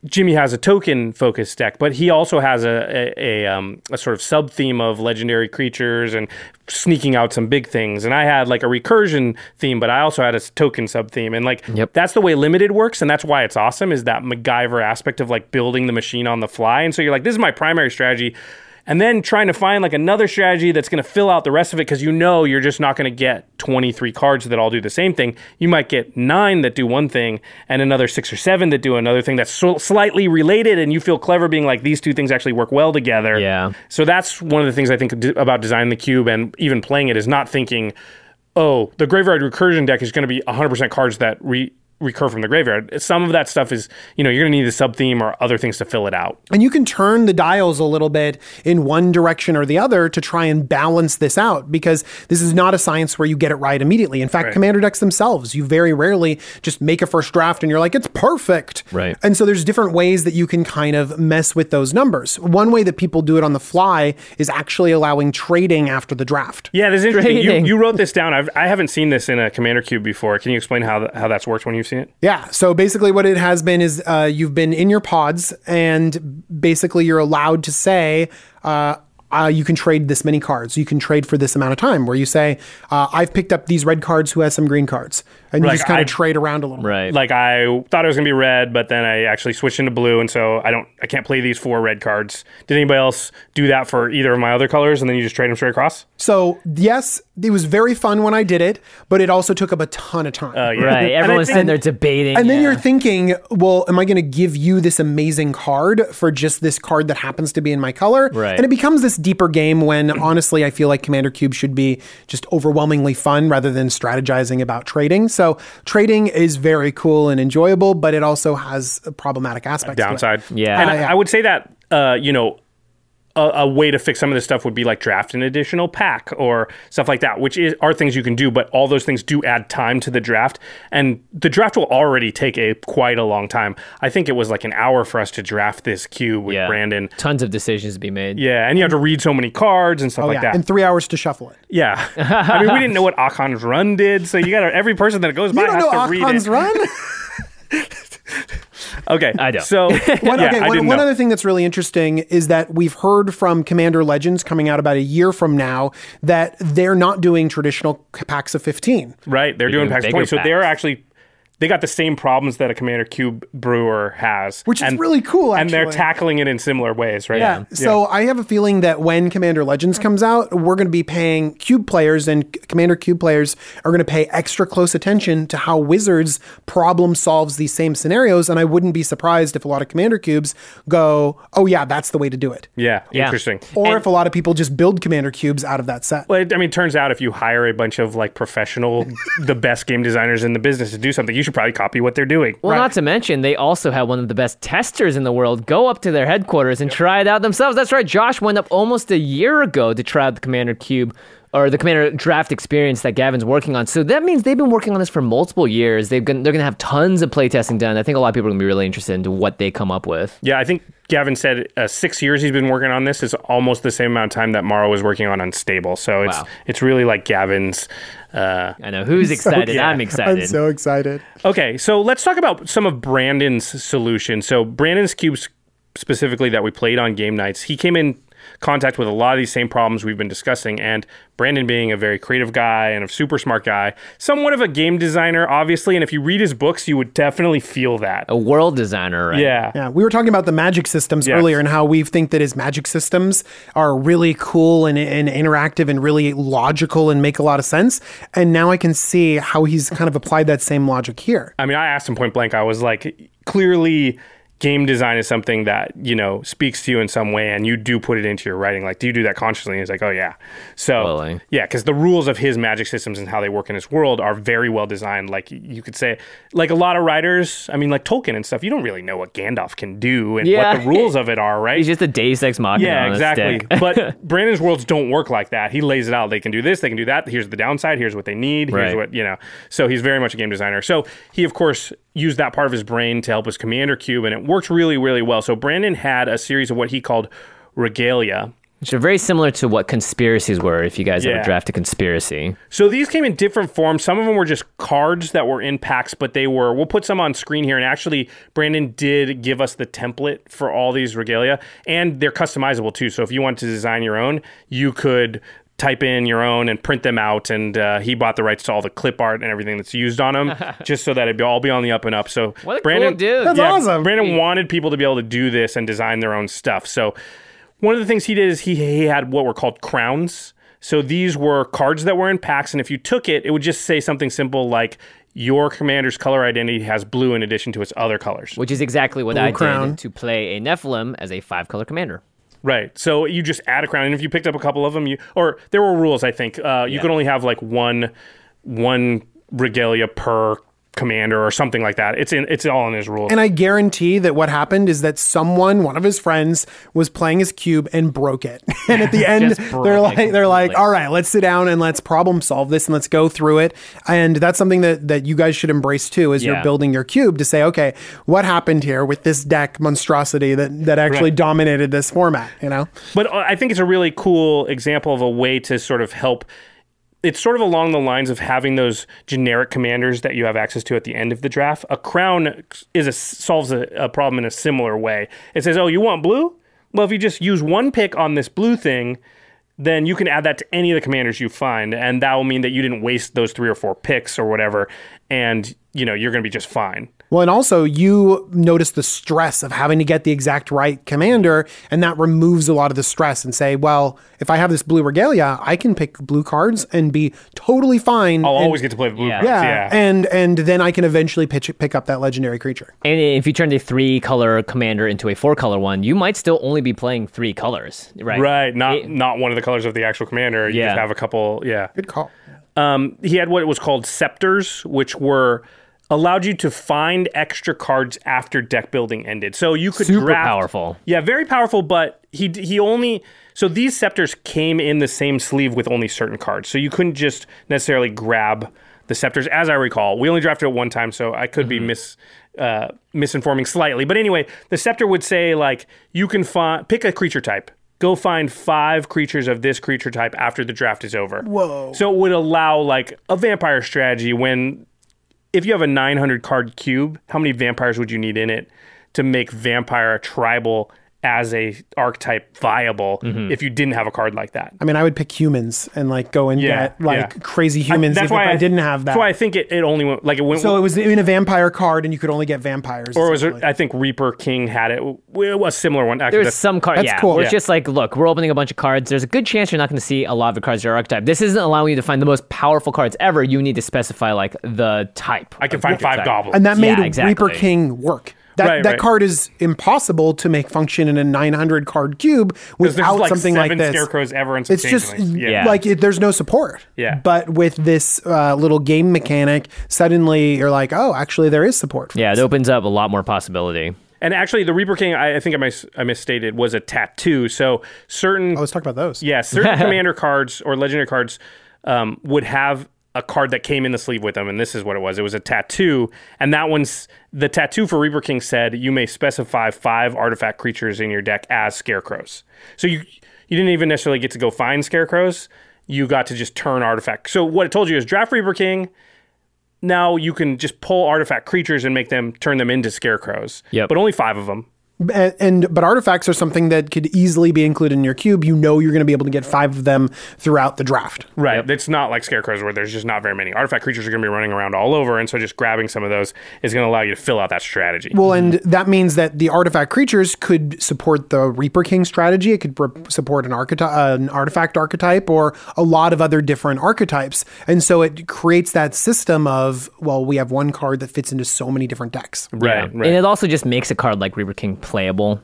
Jimmy has a token focused deck, but he also has a a, a, um, a sort of sub theme of legendary creatures and sneaking out some big things. And I had like a recursion theme, but I also had a token sub theme. And like Yep. that's the way limited works, and that's why it's awesome. Is that MacGyver aspect of like building the machine on the fly? And so you're like, this is my primary strategy. And then trying to find like another strategy that's going to fill out the rest of it because you know you're just not going to get 23 cards that all do the same thing. You might get nine that do one thing and another six or seven that do another thing that's so slightly related, and you feel clever being like these two things actually work well together. Yeah. So that's one of the things I think d- about designing the cube and even playing it is not thinking, oh, the graveyard recursion deck is going to be 100% cards that re- recur from the graveyard. Some of that stuff is, you know, you're going to need a sub theme or other things to fill it out. And you can turn the dials a little bit in one direction or the other to try and balance this out because this is not a science where you get it right immediately. In fact, Right. commander decks themselves, you very rarely just make a first draft and you're like, it's perfect. Right. And so there's different ways that you can kind of mess with those numbers. One way that people do it on the fly is actually allowing trading after the draft. Yeah, this is interesting. You, you wrote this down. I've, I haven't seen this in a commander cube before. Can you explain how, th- how that's worked when you've seen it? Yeah. So basically, what it has been is uh, you've been in your pods, and basically, you're allowed to say, uh, uh, you can trade this many cards. You can trade for this amount of time. Where you say, uh, "I've picked up these red cards. Who has some green cards?" And you Like, just kind of trade around a little. bit. Right. Like I thought it was gonna be red, but then I actually switched into blue, and so I don't, I can't play these four red cards. Did anybody else do that for either of my other colors, and then you just trade them straight across? So yes, it was very fun when I did it, but it also took up a ton of time. Uh, yeah. Right. Everyone's think- sitting there debating. And then yeah. you're thinking, well, am I going to give you this amazing card for just this card that happens to be in my color? Right. And it becomes this deeper game when honestly, I feel like Commander Cube should be just overwhelmingly fun rather than strategizing about trading. So trading is very cool and enjoyable, but it also has a problematic aspects. to it. downside. Yeah. and I. I would say that uh, you know. A, a way to fix some of this stuff would be like draft an additional pack or stuff like that, which is are things you can do, but all those things do add time to the draft, and the draft will already take a quite a long time. I think it was like an hour for us to draft this cube with yeah. Brandon. Tons of decisions to be made. Yeah, and you have to read so many cards and stuff Oh, like yeah. that. And three hours to shuffle it. yeah, I mean, we didn't know what Akon's run did, so you got every person that goes by You don't has know to read it. run? Okay, I don't. So One, yeah, okay, one, one other thing that's really interesting is that we've heard from Commander Legends coming out about a year from now that they're not doing traditional packs of 15. Right, they're doing doing packs of bigger 20. So they're actually they got the same problems that a Commander Cube brewer has, Which is really cool, And they're tackling it in similar ways, right? Yeah. So I have a feeling that when Commander Legends comes out, we're going to be paying Cube players and Commander Cube players are going to pay extra close attention to how Wizards problem solves these same scenarios. And I wouldn't be surprised if a lot of Commander Cubes go, oh, yeah, that's the way to do it. yeah, Yeah. interesting. Or if a lot of people just build Commander Cubes out of that set. Well, it- I mean, it turns out if you hire a bunch of like professional, the best game designers in the business to do something, you should probably copy what they're doing. Well, not to mention, they also have one of the best testers in the world go up to their headquarters and try it out themselves. That's right. Josh went up almost a year ago to try out the Commander Cube or the Commander Draft experience that Gavin's working on. So that means they've been working on this for multiple years. They've gonna, they're going to have tons of playtesting done. I think a lot of people are going to be really interested into what they come up with. Yeah, I think Gavin said uh, six years he's been working on this is almost the same amount of time that Maro was working on Unstable. So it's Wow. it's really like Gavin's. Uh, I know who's excited. yeah. I'm excited. I'm so excited. Okay, so let's talk about some of Brandon's solutions. So Brandon's cubes specifically that we played on Game Knights, he came in contact with a lot of these same problems we've been discussing and Brandon being a very creative guy and a super smart guy, somewhat of a game designer obviously, and if you read his books you would definitely feel that. a world designer, right? Yeah. Yeah, we were talking about the magic systems Yes. earlier and how we think that his magic systems are really cool and, and interactive and really logical and make a lot of sense. And now I can see how he's kind of applied that same logic here. I mean, I asked him point blank. I was like, clearly, game design is something that you know speaks to you in some way, and you do put it into your writing. Like, do you do that consciously? And he's like, oh yeah. So yeah, because the rules of his magic systems and how they work in his world are very well designed. Like you could say, like a lot of writers. I mean, like Tolkien and stuff. You don't really know what Gandalf can do and Yeah. what the rules of it are, right? He's just a Deus Ex Machina. Yeah, exactly. but Brandon's worlds don't work like that. He lays it out. They can do this, they can do that. Here's the downside. Here's what they need. Here's Right. what, you know. So he's very much a game designer. So he, of course, used that part of his brain to help his commander cube, and it worked really, really well. So Brandon had a series of what he called regalia. Which are very similar to what conspiracies were if you guys Yeah. ever drafted a conspiracy. So these came in different forms. Some of them were just cards that were in packs, but they were. We'll put some on screen here. And actually, Brandon did give us the template for all these regalia, and they're customizable too. So if you want to design your own, you could type in your own and print them out. And uh, he bought the rights to all the clip art and everything that's used on them, just so that it'd all be on the up and up. So What a cool Brandon, dude. That's yeah, awesome. Brandon wanted people to be able to do this and design their own stuff. So one of the things he did is he, he had what were called crowns. So these were cards that were in packs, and if you took it, it would just say something simple like your commander's color identity has blue in addition to its other colors. Which is exactly what I crown. did to play a Nephilim as a five color commander. Right. So you just add a crown, and if you picked up a couple of them, you or there were rules. I think uh, you could only have like one one regalia per commander or something like that. It's in it's all in his rules. And I guarantee that what happened is that someone, one of his friends, was playing his cube and broke it. And at the end, they're like, they're like, all right, let's sit down and let's problem solve this and let's go through it. And that's something that that you guys should embrace too, as Yeah. you're building your cube to say, okay, what happened here with this deck monstrosity that that actually Right. dominated this format? You know, But uh, I think it's a really cool example of a way to sort of help. It's sort of along the lines of having those generic commanders that you have access to at the end of the draft. A crown is a solves a, a problem in a similar way. It says, "Oh, you want blue? well, if you just use one pick on this blue thing, then you can add that to any of the commanders you find, and that will mean that you didn't waste those three or four picks or whatever, and you know you're going to be just fine. Well, and also you notice the stress of having to get the exact right commander, and that removes a lot of the stress and say, well, if I have this blue regalia, I can pick blue cards and be totally fine. I'll and- always get to play the blue Yeah. cards. yeah, Yeah, and and then I can eventually pitch, pick up that legendary creature. And if you turn the three color commander into a four color one, you might still only be playing three colors, right? right. Not It- not one of the colors of the actual commander. You Yeah. just have a couple. Yeah. Good call. Um, he had what was called scepters, which were allowed you to find extra cards after deck building ended. So you could Super draft- powerful. Yeah, very powerful. But he he only so these scepters came in the same sleeve with only certain cards. So you couldn't just necessarily grab the scepters, as I recall. We only drafted it one time, so I could be mis uh, misinforming slightly. But anyway, the scepter would say like you can find pick a creature type. Go find five creatures of this creature type after the draft is over. Whoa. So it would allow like a vampire strategy when if you have a 900 card cube, how many vampires would you need in it to make vampire a tribal as a archetype viable mm-hmm. if you didn't have a card like that? I mean, I would pick humans and like go and Yeah, get like yeah. crazy humans that's if, why if I, didn't have that. That's why I think it, it only went like it went. so it was in a vampire card, and you could only get vampires. or was it? I think Reaper King had it. It was a similar one. Actually, There's that's- some cards, that's yeah. cool. Where Yeah. it's just like, look, we're opening a bunch of cards. There's a good chance you're not going to see a lot of the cards that are archetype. This isn't allowing you to find the most powerful cards ever. You need to specify like the type. I can find five type. goblins. and that Yeah, made exactly. Reaper King work. That, Right, that right. card is impossible to make function in a 900 card cube there's without like something like seven this. scarecrows ever and It's just yeah. Yeah. like it, there's no support. Yeah. But with this uh, little game mechanic, suddenly you're like, oh, actually there is support. For Yeah, this. it opens up a lot more possibility. And actually, the Reaper King, I, I think I, mis- I misstated, was a tattoo. So certain Oh, let's talk about those. Yeah, certain commander cards or legendary cards um, would have a card that came in the sleeve with them, and this is what it was. It was a tattoo, and that one's the tattoo for Reaper King said you may specify five artifact creatures in your deck as scarecrows. So you you didn't even necessarily get to go find scarecrows. You got to just turn artifact. So what it told you is draft Reaper King. Now you can just pull artifact creatures and make them turn them into scarecrows. Yep. But only five of them. And, and but artifacts are something that could easily be included in your cube. You know you're going to be able to get five of them throughout the draft. Right. It's not like scarecrows where there's just not very many. Artifact creatures are going to be running around all over, and so just grabbing some of those is going to allow you to fill out that strategy. Well, and that means that the artifact creatures could support the Reaper King strategy. It could re- support an archetype, uh, an artifact archetype, or a lot of other different archetypes. And so it creates that system of well, we have one card that fits into so many different decks. right. Yeah. Right. And it also just makes a card like Reaper King playable.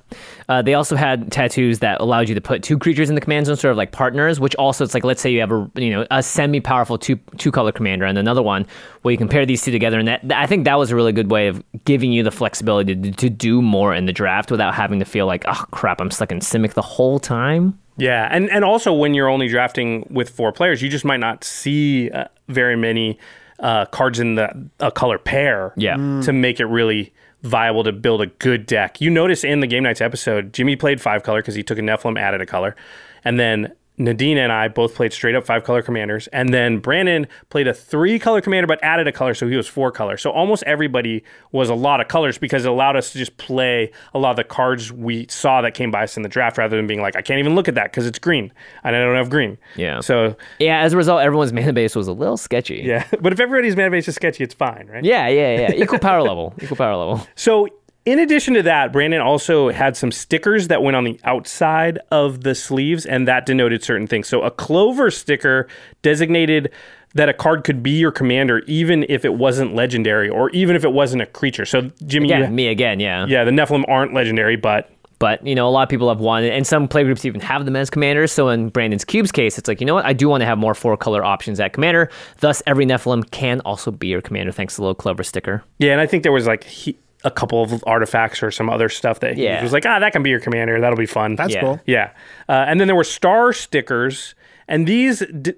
Uh, they also had tattoos that allowed you to put two creatures in the command zone, sort of like partners. Which also, it's like let's say you have a you know a semi-powerful two two color commander and another one where you compare these two together, and that I think that was a really good way of giving you the flexibility to, to do more in the draft without having to feel like oh crap, I'm stuck in Simic the whole time. Yeah, and and also when you're only drafting with four players, you just might not see uh, very many uh, cards in the a color pair. Yeah. Mm. to make it really viable to build a good deck. You notice in the Game Knights episode, Jimmy played five color because he took a Nephilim, added a color, and then. Nadine and I both played straight up five color commanders, and then Brandon played a three color commander but added a color, so he was four color. So almost everybody was a lot of colors because it allowed us to just play a lot of the cards we saw that came by us in the draft rather than being like, I can't even look at that because it's green and I don't have green. Yeah. So Yeah, as a result, everyone's mana base was a little sketchy. yeah, but if everybody's mana base is sketchy, it's fine, right? Yeah, yeah, yeah. Equal power level. Equal power level. So, in addition to that, Brandon also had some stickers that went on the outside of the sleeves, and that denoted certain things. So, a clover sticker designated that a card could be your commander, even if it wasn't legendary, or even if it wasn't a creature. So, Jimmy, Yeah, you- me again. Yeah. yeah, the Nephilim aren't legendary, but But you know, a lot of people have one, and some playgroups even have them as commanders. So in Brandon's cubes case, it's like you know what, I do want to have more four color options at commander. Thus, every Nephilim can also be your commander thanks to the little clover sticker. yeah, and I think there was like he, a couple of artifacts or some other stuff that he Yeah. was like, ah, that can be your commander. That'll be fun. That's Yeah. cool. Yeah. Uh, and then there were star stickers, and these d-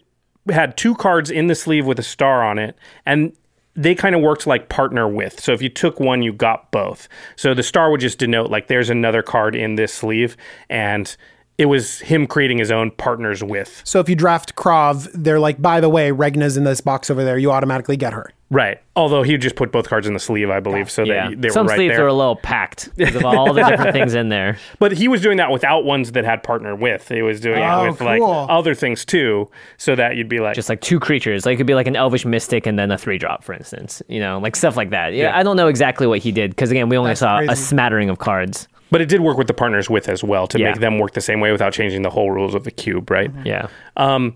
had two cards in the sleeve with a star on it, and they kind of worked like partner with. So if you took one, you got both. So the star would just denote like there's another card in this sleeve, and it was him creating his own partners with. So if you draft Krav, they're like, by the way, Regna's in this box over there. You automatically get her. Right. Although he just put both cards in the sleeve, I believe, so Yeah. that they Some were right sleeves there. are a little packed because of all the different things in there. But he was doing that without ones that had partner with. He was doing Oh, it with like other things too, so that you'd be like, Just like two creatures. Like it could be like an elvish mystic and then a three drop, for instance. You know, like stuff like that. Yeah, Yeah. I don't know exactly what he did because again, we only That's saw a smattering of cards. but it did work with the partners with as well to Yeah. make them work the same way without changing the whole rules of the cube, right? Mm-hmm. Yeah. Um,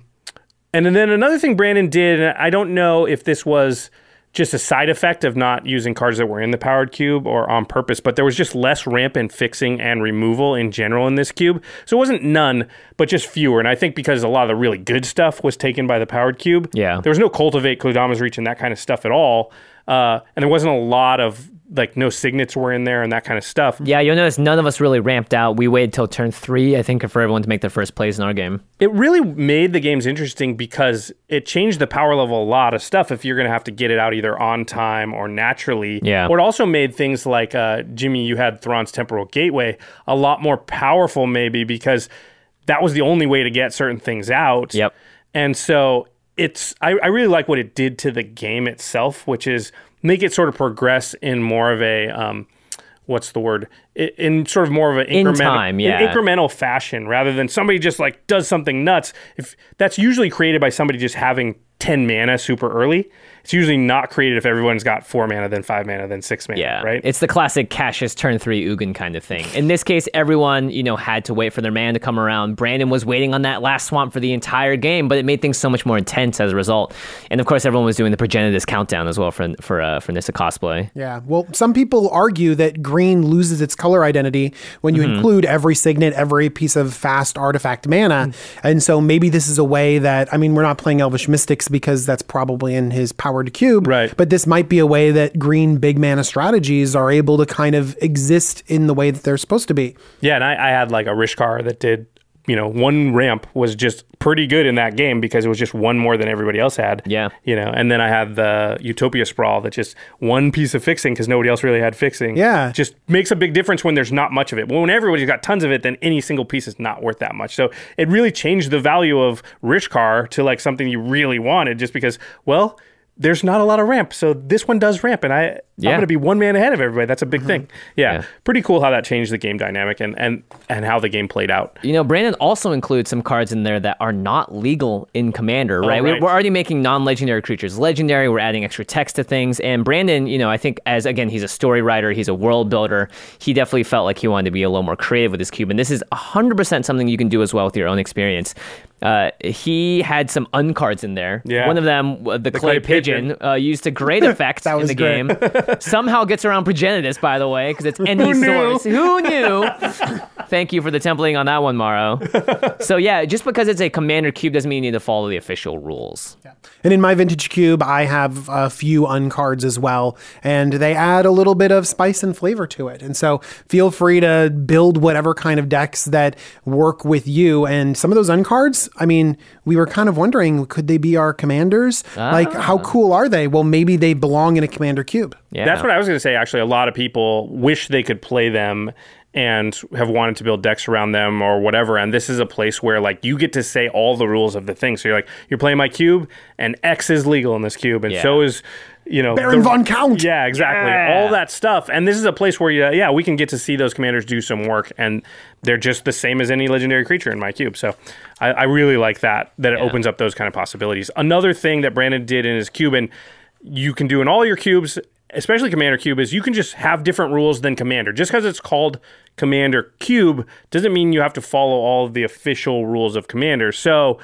And then another thing Brandon did, and I don't know if this was just a side effect of not using cards that were in the powered cube or on purpose, but there was just less ramp and fixing and removal in general in this cube. So it wasn't none, but just fewer. And I think because a lot of the really good stuff was taken by the powered cube. Yeah. There was no cultivate, Kodama's reach, and that kind of stuff at all. Uh, and there wasn't a lot of like no signets were in there and that kind of stuff. Yeah, you'll notice none of us really ramped out. We waited till turn three, I think, for everyone to make their first plays in our game. it really made the games interesting because it changed the power level a lot of stuff if you're going to have to get it out either on time or naturally. Yeah. Or it also made things like, uh, Jimmy, you had Thran's Temporal Gateway a lot more powerful, maybe, because that was the only way to get certain things out. Yep. And so it's, I, I really like what it did to the game itself, which is make it sort of progress in more of a, um, what's the word? I- In sort of more of an In incremental, time, in incremental fashion rather than somebody just like does something nuts. If that's usually created by somebody just having 10 mana super early, it's usually not created if everyone's got four mana, then five mana, then six mana, Yeah, right? It's the classic Cassius turn three Ugin kind of thing. In this case, everyone you know had to wait for their man to come around. Brandon was waiting on that last swamp for the entire game, but it made things so much more intense as a result. And of course, everyone was doing the Progenitus countdown as well for for uh, for Nissa cosplay. Yeah. Well, some people argue that green loses its color identity when you include every signet, every piece of fast artifact mana. And so maybe this is a way that, I mean, we're not playing Elvish Mystics because that's probably in his powered cube. Right. But this might be a way that green big mana strategies are able to kind of exist in the way that they're supposed to be. yeah, and I, I had like a Rishkar that did, you know, one ramp was just pretty good in that game because it was just one more than everybody else had. Yeah. You know, and then I had the Utopia Sprawl that just one piece of fixing because nobody else really had fixing. Yeah. Just makes a big difference when there's not much of it. Well, when everybody's got tons of it, then any single piece is not worth that much. So it really changed the value of Rishkar to like something you really wanted just because, well, there's not a lot of ramp. So this one does ramp, and I, I'm going to be one man ahead of everybody. That's a big mm-hmm. thing. Yeah. Yeah. Pretty cool how that changed the game dynamic and, and, and how the game played out. You know, Brandon also includes some cards in there that are not legal in Commander, oh, right? We- right. We're already making non-legendary creatures legendary. We're adding extra text to things, and Brandon, you know, I think as again, he's a story writer, he's a world builder. He definitely felt like he wanted to be a little more creative with his cube, and this is hundred percent something you can do as well with your own experience. Uh, he had some uncards in there. Yeah. One of them, uh, the, clay, clay pigeon, uh, used to great effect That in the great. game. Somehow gets around Progenitus, by the way, because it's any knew? source. Who knew? Thank you for the templating on that one, Maro. so yeah, just because it's a commander cube doesn't mean you need to follow the official rules. Yeah. And in my vintage cube, I have a few uncards as well, and they add a little bit of spice and flavor to it. And so feel free to build whatever kind of decks that work with you. And some of those uncards, I mean, we were kind of wondering, could they be our commanders? Ah. Like, how cool are they? Well, maybe they belong in a commander cube. Yeah, That's what I was going to say. Actually, a lot of people wish they could play them and have wanted to build decks around them or whatever. And this is a place where like you get to say all the rules of the thing. So you're like, you're playing my cube, and X is legal in this cube, and Yeah. so is you know Baron von Count. Yeah, exactly. Yeah. All that stuff. And this is a place where yeah, yeah, we can get to see those commanders do some work, and they're just the same as any legendary creature in my cube. So I, I really like that that it opens up those kind of possibilities. Another thing that Brandon did in his cube, and you can do in all your cubes, especially Commander Cube, is you can just have different rules than Commander. Just because it's called Commander Cube doesn't mean you have to follow all of the official rules of Commander. So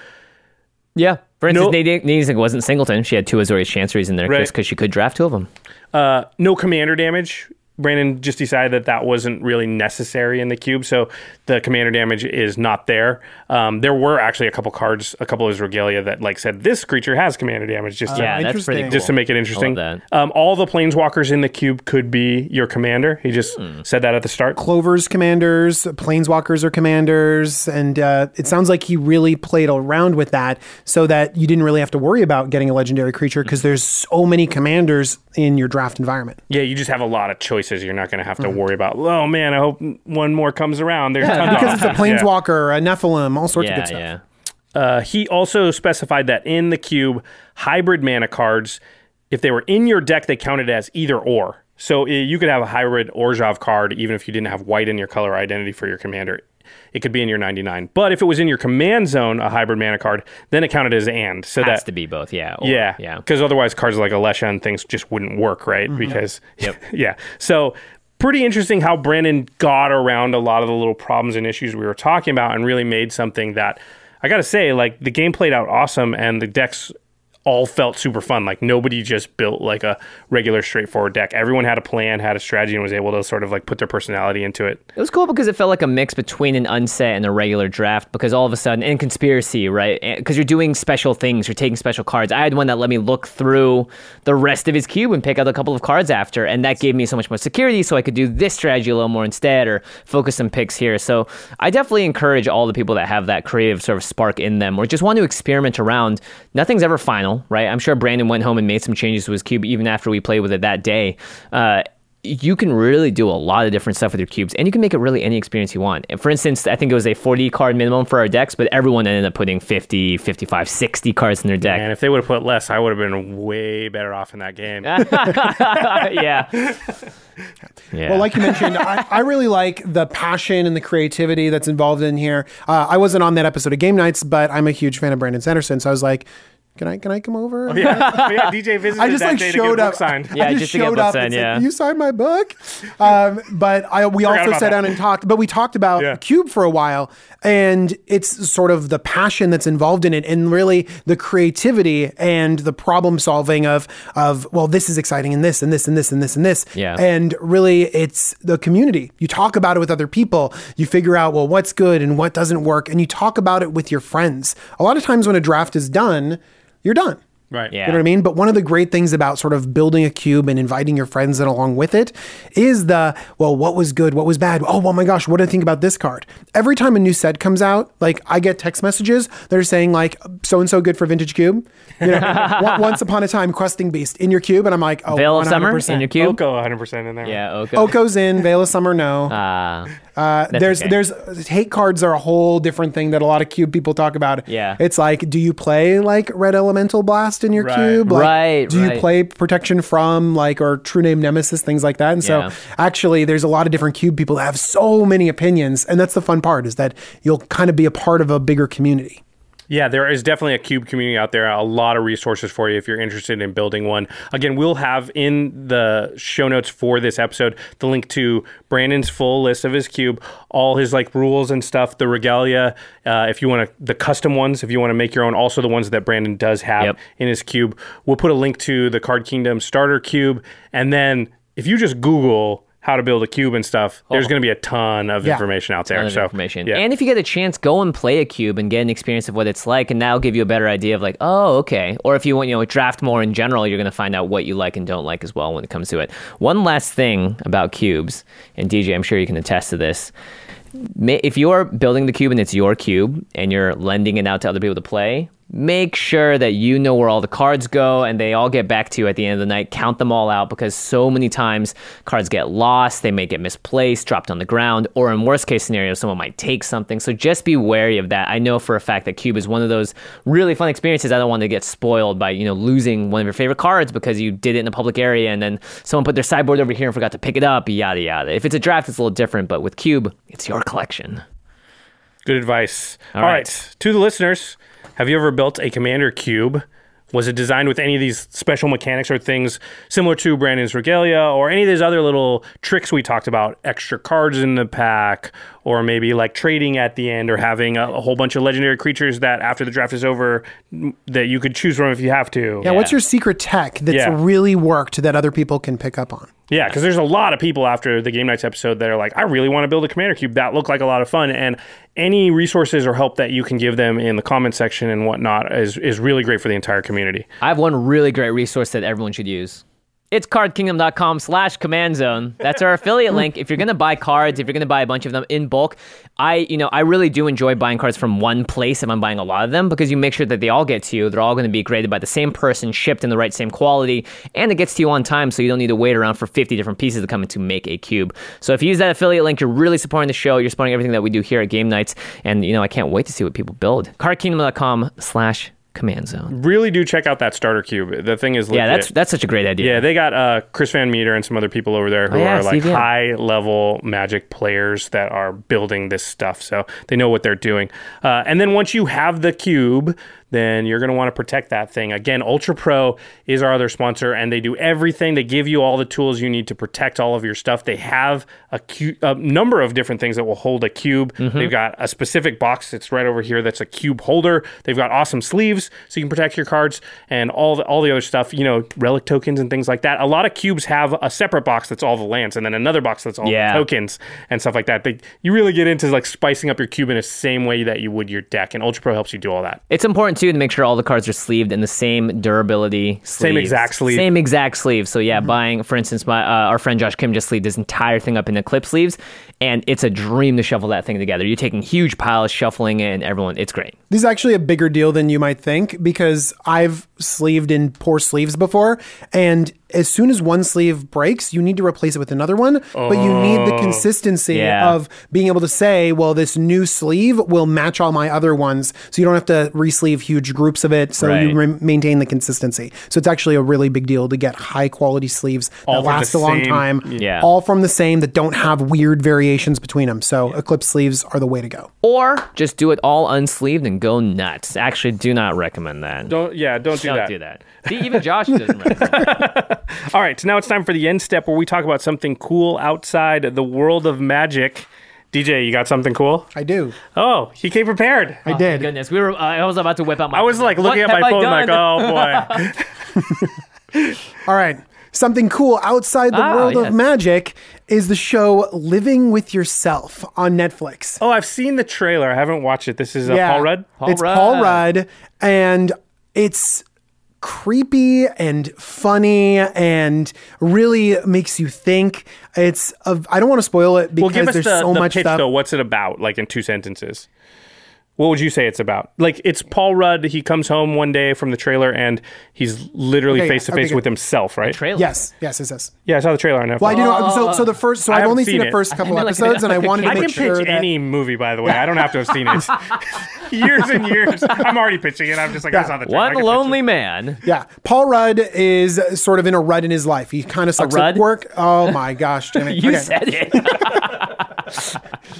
yeah. For instance, No- Nadine wasn't Singleton. She had two Azorius Chanceries in there Right. just because she could draft two of them. uh, no Commander damage. Brandon just decided that that wasn't really necessary in the cube, so the commander damage is not there. Um, there were actually a couple cards, a couple of his regalia that like said this creature has commander damage, just to yeah, that's pretty cool. just to make it interesting. I love Um, all the planeswalkers in the cube could be your commander. He just Hmm. said that at the start. Clover's commanders, planeswalkers are commanders, and uh, it sounds like he really played around with that so that you didn't really have to worry about getting a legendary creature because there's so many commanders in your draft environment. Yeah, you just have a lot of choices. You're not going to have to worry about. Oh man, I hope one more comes around. There's tons of Because it's a options. Yeah. planeswalker, a Nephilim, all sorts of good stuff. yeah. Uh, he also specified that in the cube, hybrid mana cards if they were in your deck, they counted as either or. So uh, you could have a hybrid Orzhov card even if you didn't have white in your color identity for your commander. It could be in your 99. But if it was in your command zone, a hybrid mana card, then it counted as and. So Has that to be both, yeah. or- yeah, yeah. Because otherwise, cards like Alesha and things just wouldn't work, right? Mm-hmm. Because Yep. yeah. So pretty interesting how Brandon got around a lot of the little problems and issues we were talking about and really made something that I got to say, like the game played out awesome and the decks all felt super fun. Like nobody just built like a regular straightforward deck. Everyone had a plan, had a strategy, and was able to sort of like put their personality into it. It was cool because it felt like a mix between an unset and a regular draft. Because all of a sudden, in conspiracy, right? Because you're doing special things, you're taking special cards. I had one that let me look through the rest of his cube and pick out a couple of cards after, and that gave me so much more security, so I could do this strategy a little more instead, or focus some picks here. So I definitely encourage all the people that have that creative sort of spark in them, or just want to experiment around. Nothing's ever final, right? I'm sure Brandon went home and made some changes to his cube even after we played with it that day. Uh, you can really do a lot of different stuff with your cubes and you can make it really any experience you want. And for instance, I think it was a 40 card minimum for our decks, but everyone ended up putting 50, 55, 60 cards in their deck. And if they would have put less, I would have been way better off in that game. yeah. yeah. Well, like you mentioned, I, I really like the passion and the creativity that's involved in here. Uh, I wasn't on that episode of Game Knights, but I'm a huge fan of Brandon Sanderson, so I was like, "Can I? Can I come over?" yeah, But yeah, DJ visited I just that like day showed to get up. signed. Yeah, I just, just to showed up. signed, and said, yeah. you signed my book. Um, but I we also sat that. down and talked. But we talked about Yeah. Cube for a while, and it's sort of the passion that's involved in it, and really the creativity and the problem solving of of well, this is exciting, and this and this and this and this and this. Yeah. And really, it's the community. You talk about it with other people. You figure out well what's good and what doesn't work, and you talk about it with your friends. A lot of times when a draft is done, you're done. Right. Yeah. You know what I mean? But one of the great things about sort of building a cube and inviting your friends in along with it is the, well, what was good? What was bad? Oh, oh my gosh, what do I think about this card? Every time a new set comes out, like I get text messages that are saying like, so and so good for vintage cube. You know, once upon a time, questing beast in your cube. And I'm like, oh, Veil of Summer 100%. in your cube? Oko 100% in there. Yeah, okay. Oko's in, Veil of Summer, no. Uh, Uh, there's okay. there's hate cards are a whole different thing that a lot of cube people talk about. Yeah. it's like, do you play like Red Elemental Blast in your Right. cube? Like, Right, Do you play Protection from like or True Name Nemesis things like that? And so actually, there's a lot of different cube people that have so many opinions, and that's the fun part is that you'll kind of be a part of a bigger community. Yeah, there is definitely a cube community out there. A lot of resources for you if you're interested in building one. Again, we'll have in the show notes for this episode the link to Brandon's full list of his cube, all his like rules and stuff, the regalia. Uh, if you want to, the custom ones, if you want to make your own, also the ones that Brandon does have Yep. in his cube. We'll put a link to the Card Kingdom starter cube, and then if you just Google how to build a cube and stuff, there's oh. going to be a ton of Yeah. information out there. so information. yeah. And if you get a chance, go and play a cube and get an experience of what it's like, and that'll give you a better idea of like, oh, okay. Or if you want, you know, draft more in general, you're going to find out what you like and don't like as well when it comes to it. One last thing about cubes, and DJ, I'm sure you can attest to this. If you're building the cube and it's your cube and you're lending it out to other people to play, make sure that you know where all the cards go and they all get back to you at the end of the night. Count them all out because so many times cards get lost, they may get misplaced, dropped on the ground, or in worst case scenario, someone might take something. So just be wary of that. I know for a fact that Cube is one of those really fun experiences. I don't want to get spoiled by, you know, losing one of your favorite cards because you did it in a public area and then someone put their sideboard over here and forgot to pick it up, yada yada. If it's a draft, it's a little different, but with Cube, it's your collection. Good advice. All All right. right. To the listeners, have you ever built a commander cube? Was it designed with any of these special mechanics or things similar to Brandon's Regalia or any of these other little tricks we talked about? Extra cards in the pack, or maybe like trading at the end, or having a, a whole bunch of legendary creatures that after the draft is over, that you could choose from if you have to. Yeah, what's your secret tech that's Yeah. really worked that other people can pick up on? Yeah, because there's a lot of people after the Game Knights episode that are like, I really want to build a Commander Cube. That looked like a lot of fun. And any resources or help that you can give them in the comment section and whatnot is, is really great for the entire community. I have one really great resource that everyone should use. It's cardkingdom.com slash command zone. That's our affiliate link. If you're going to buy cards, if you're going to buy a bunch of them in bulk, I, you know, I really do enjoy buying cards from one place if I'm buying a lot of them because you make sure that they all get to you. They're all going to be graded by the same person, shipped in the right same quality, and it gets to you on time so you don't need to wait around for 50 different pieces to come in to make a cube. So if you use that affiliate link, you're really supporting the show. You're supporting everything that we do here at Game Knights. And, you know, I can't wait to see what people build. Cardkingdom.com slash Command Zone. Really do check out that starter cube. The thing is, legit. Yeah, that's that's such a great idea. Yeah, they got uh, Chris VanMeter and some other people over there who Oh, yeah, are like yeah. high level magic players that are building this stuff. So they know what they're doing. Uh, and then once you have the cube, then you're going to want to protect that thing. Again, Ultra Pro is our other sponsor, and they do everything. They give you all the tools you need to protect all of your stuff. They have a, cu- a number of different things that will hold a cube. Mm-hmm. They've got a specific box that's right over here that's a cube holder. They've got awesome sleeves so you can protect your cards and all the, all the other stuff, you know, relic tokens and things like that. A lot of cubes have a separate box that's all the lands and then another box that's all Yeah. the tokens and stuff like that. They, you really get into like spicing up your cube in the same way that you would your deck, and Ultra Pro helps you do all that. It's important too to make sure all the cards are sleeved in the same durability, Same exact sleeve. same exact sleeve. So yeah, buying, for instance, my uh, our friend Josh Kim just sleeved his entire thing up in the clip sleeves, and it's a dream to shuffle that thing together. You're taking huge piles, shuffling it, and everyone, it's great. This is actually a bigger deal than you might think because I've sleeved in poor sleeves before. And as soon as one sleeve breaks, you need to replace it with another one. But you need the oh. consistency Yeah. of being able to say, well, this new sleeve will match all my other ones. So you don't have to re-sleeve huge groups of it. So you re- maintain the consistency. So it's actually a really big deal to get high quality sleeves All that last a long same- time. Yeah. All from the same that don't have weird variations between them. So Eclipse sleeves are the way to go. Or just do it all unsleeved and go nuts. Actually, do not recommend that. Don't yeah, don't do Don't that. do that. See, even Josh doesn't. All right, so now it's time for the end step where we talk about something cool outside the world of magic. DJ, you got something cool? I do. Oh, he came prepared. I did. Goodness, we were. Uh, I was about to whip out my. I was like looking at my phone, like, oh boy. All right. Something cool outside the Ah, world yes. of magic is the show Living with Yourself on Netflix. oh, I've seen the trailer. I haven't watched it. This is uh, Paul Rudd. Paul it's Paul Rudd. Rudd, and it's creepy and funny and really makes you think. It's a, I don't want to spoil it Well, because give us there's the, so the much pitch stuff. though. What's it about? Like in two sentences. What would you say it's about? Like it's Paul Rudd. He comes home one day from the trailer and he's literally Okay, face to face good. with himself, right? Trailer. Yes, yes, yes, yes. Yeah, I saw the trailer on Netflix. Well, I do know. So, so the first, so I I've only seen seen the first couple I mean, like- episodes, and I like a wanted to I make can sure pitch that any movie, by the way. I don't have to have seen it. years and years. I'm already pitching it. I'm just like, I saw the trailer. One lonely man. Yeah, Paul Rudd is sort of in a rut in his life. He kind of sucks rud? at work. Oh my gosh, damn it. You Okay. said it.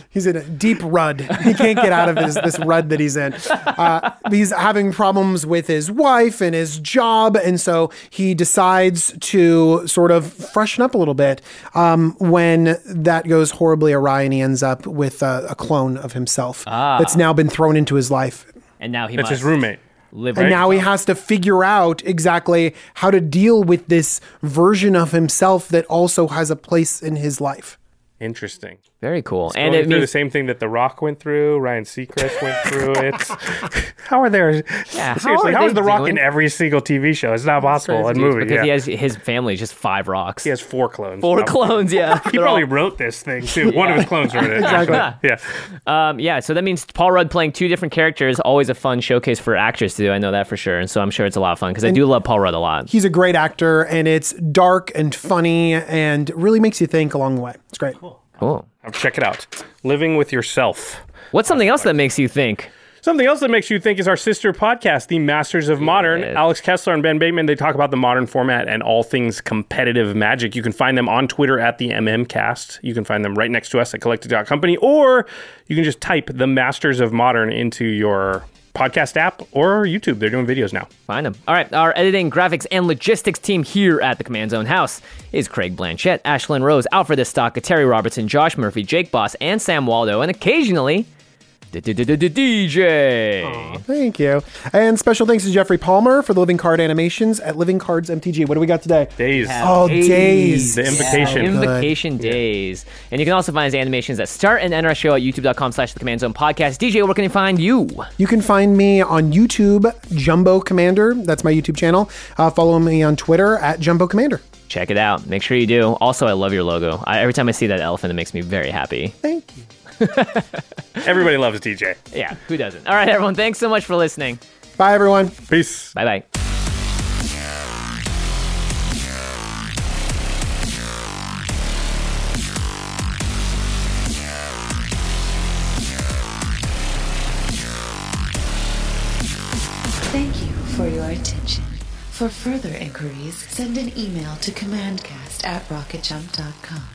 He's in a deep rud. He can't get out of this, this rud that he's in. Uh, he's having problems with his wife and his job. And so he decides to sort of freshen up a little bit um, when that goes horribly awry and he ends up with a, a clone of himself that's now been thrown into his life. and now he It's must his roommate. live. And now he has to figure out exactly how to deal with this version of himself that also has a place in his life. Interesting. Very cool. And and it it through the same thing that The Rock went through. Ryan Seacrest went through it. how are there? Yeah, how seriously, are how is they The Rock doing? in every single TV show? It's not possible in movie. because Yeah. he has his family is just five rocks. He has four clones. Four probably. clones. Yeah. He They're all- probably wrote this thing too. One of his clones wrote it. Exactly. Yeah. Um, yeah, so that means Paul Rudd playing two different characters, always a fun showcase for actors to do. I know that for sure. And so I'm sure it's a lot of fun because I do love Paul Rudd a lot. He's a great actor, and it's dark and funny and really makes you think along the way. It's great. Cool. Check it out. Living with yourself. What's something else that makes you think? Something else that makes you think is our sister podcast, The Masters of Modern. Yeah. Alex Kessler and Ben Bateman, they talk about the modern format and all things competitive magic. You can find them on Twitter at the MMCast. You can find them right next to us at collected.company, or you can just type The Masters of Modern into your podcast app or YouTube. They're doing videos now. Find them. All right, our editing, graphics, and logistics team here at the Command Zone House is Craig Blanchett, Ashlyn Rose, Alfred Estaka, Terry Robertson, Josh Murphy, Jake Boss, and Sam Waldo, and occasionally DJ. Thank you. And special thanks to Jeffrey Palmer for the Living Card animations at Living Cards MTG. What do we got today? Days. Oh, days. The invocation. Invocation days. And you can also find his animations at start and end our show at youtube.com slash the command zone podcast. DJ, where can you find you? You can find me on YouTube, Jumbo Commander. That's my YouTube channel. Uh, follow me on Twitter at Jumbo Commander. Check it out. Make sure you do. Also, I love your logo. I, every time I see that elephant, it makes me very happy. Thank you. Everybody loves DJ. Yeah, who doesn't? All right, everyone. Thanks so much for listening. Bye, everyone. Peace. Bye bye. Thank you For your attention. For further inquiries, send an email to commandcast at rocketjump.com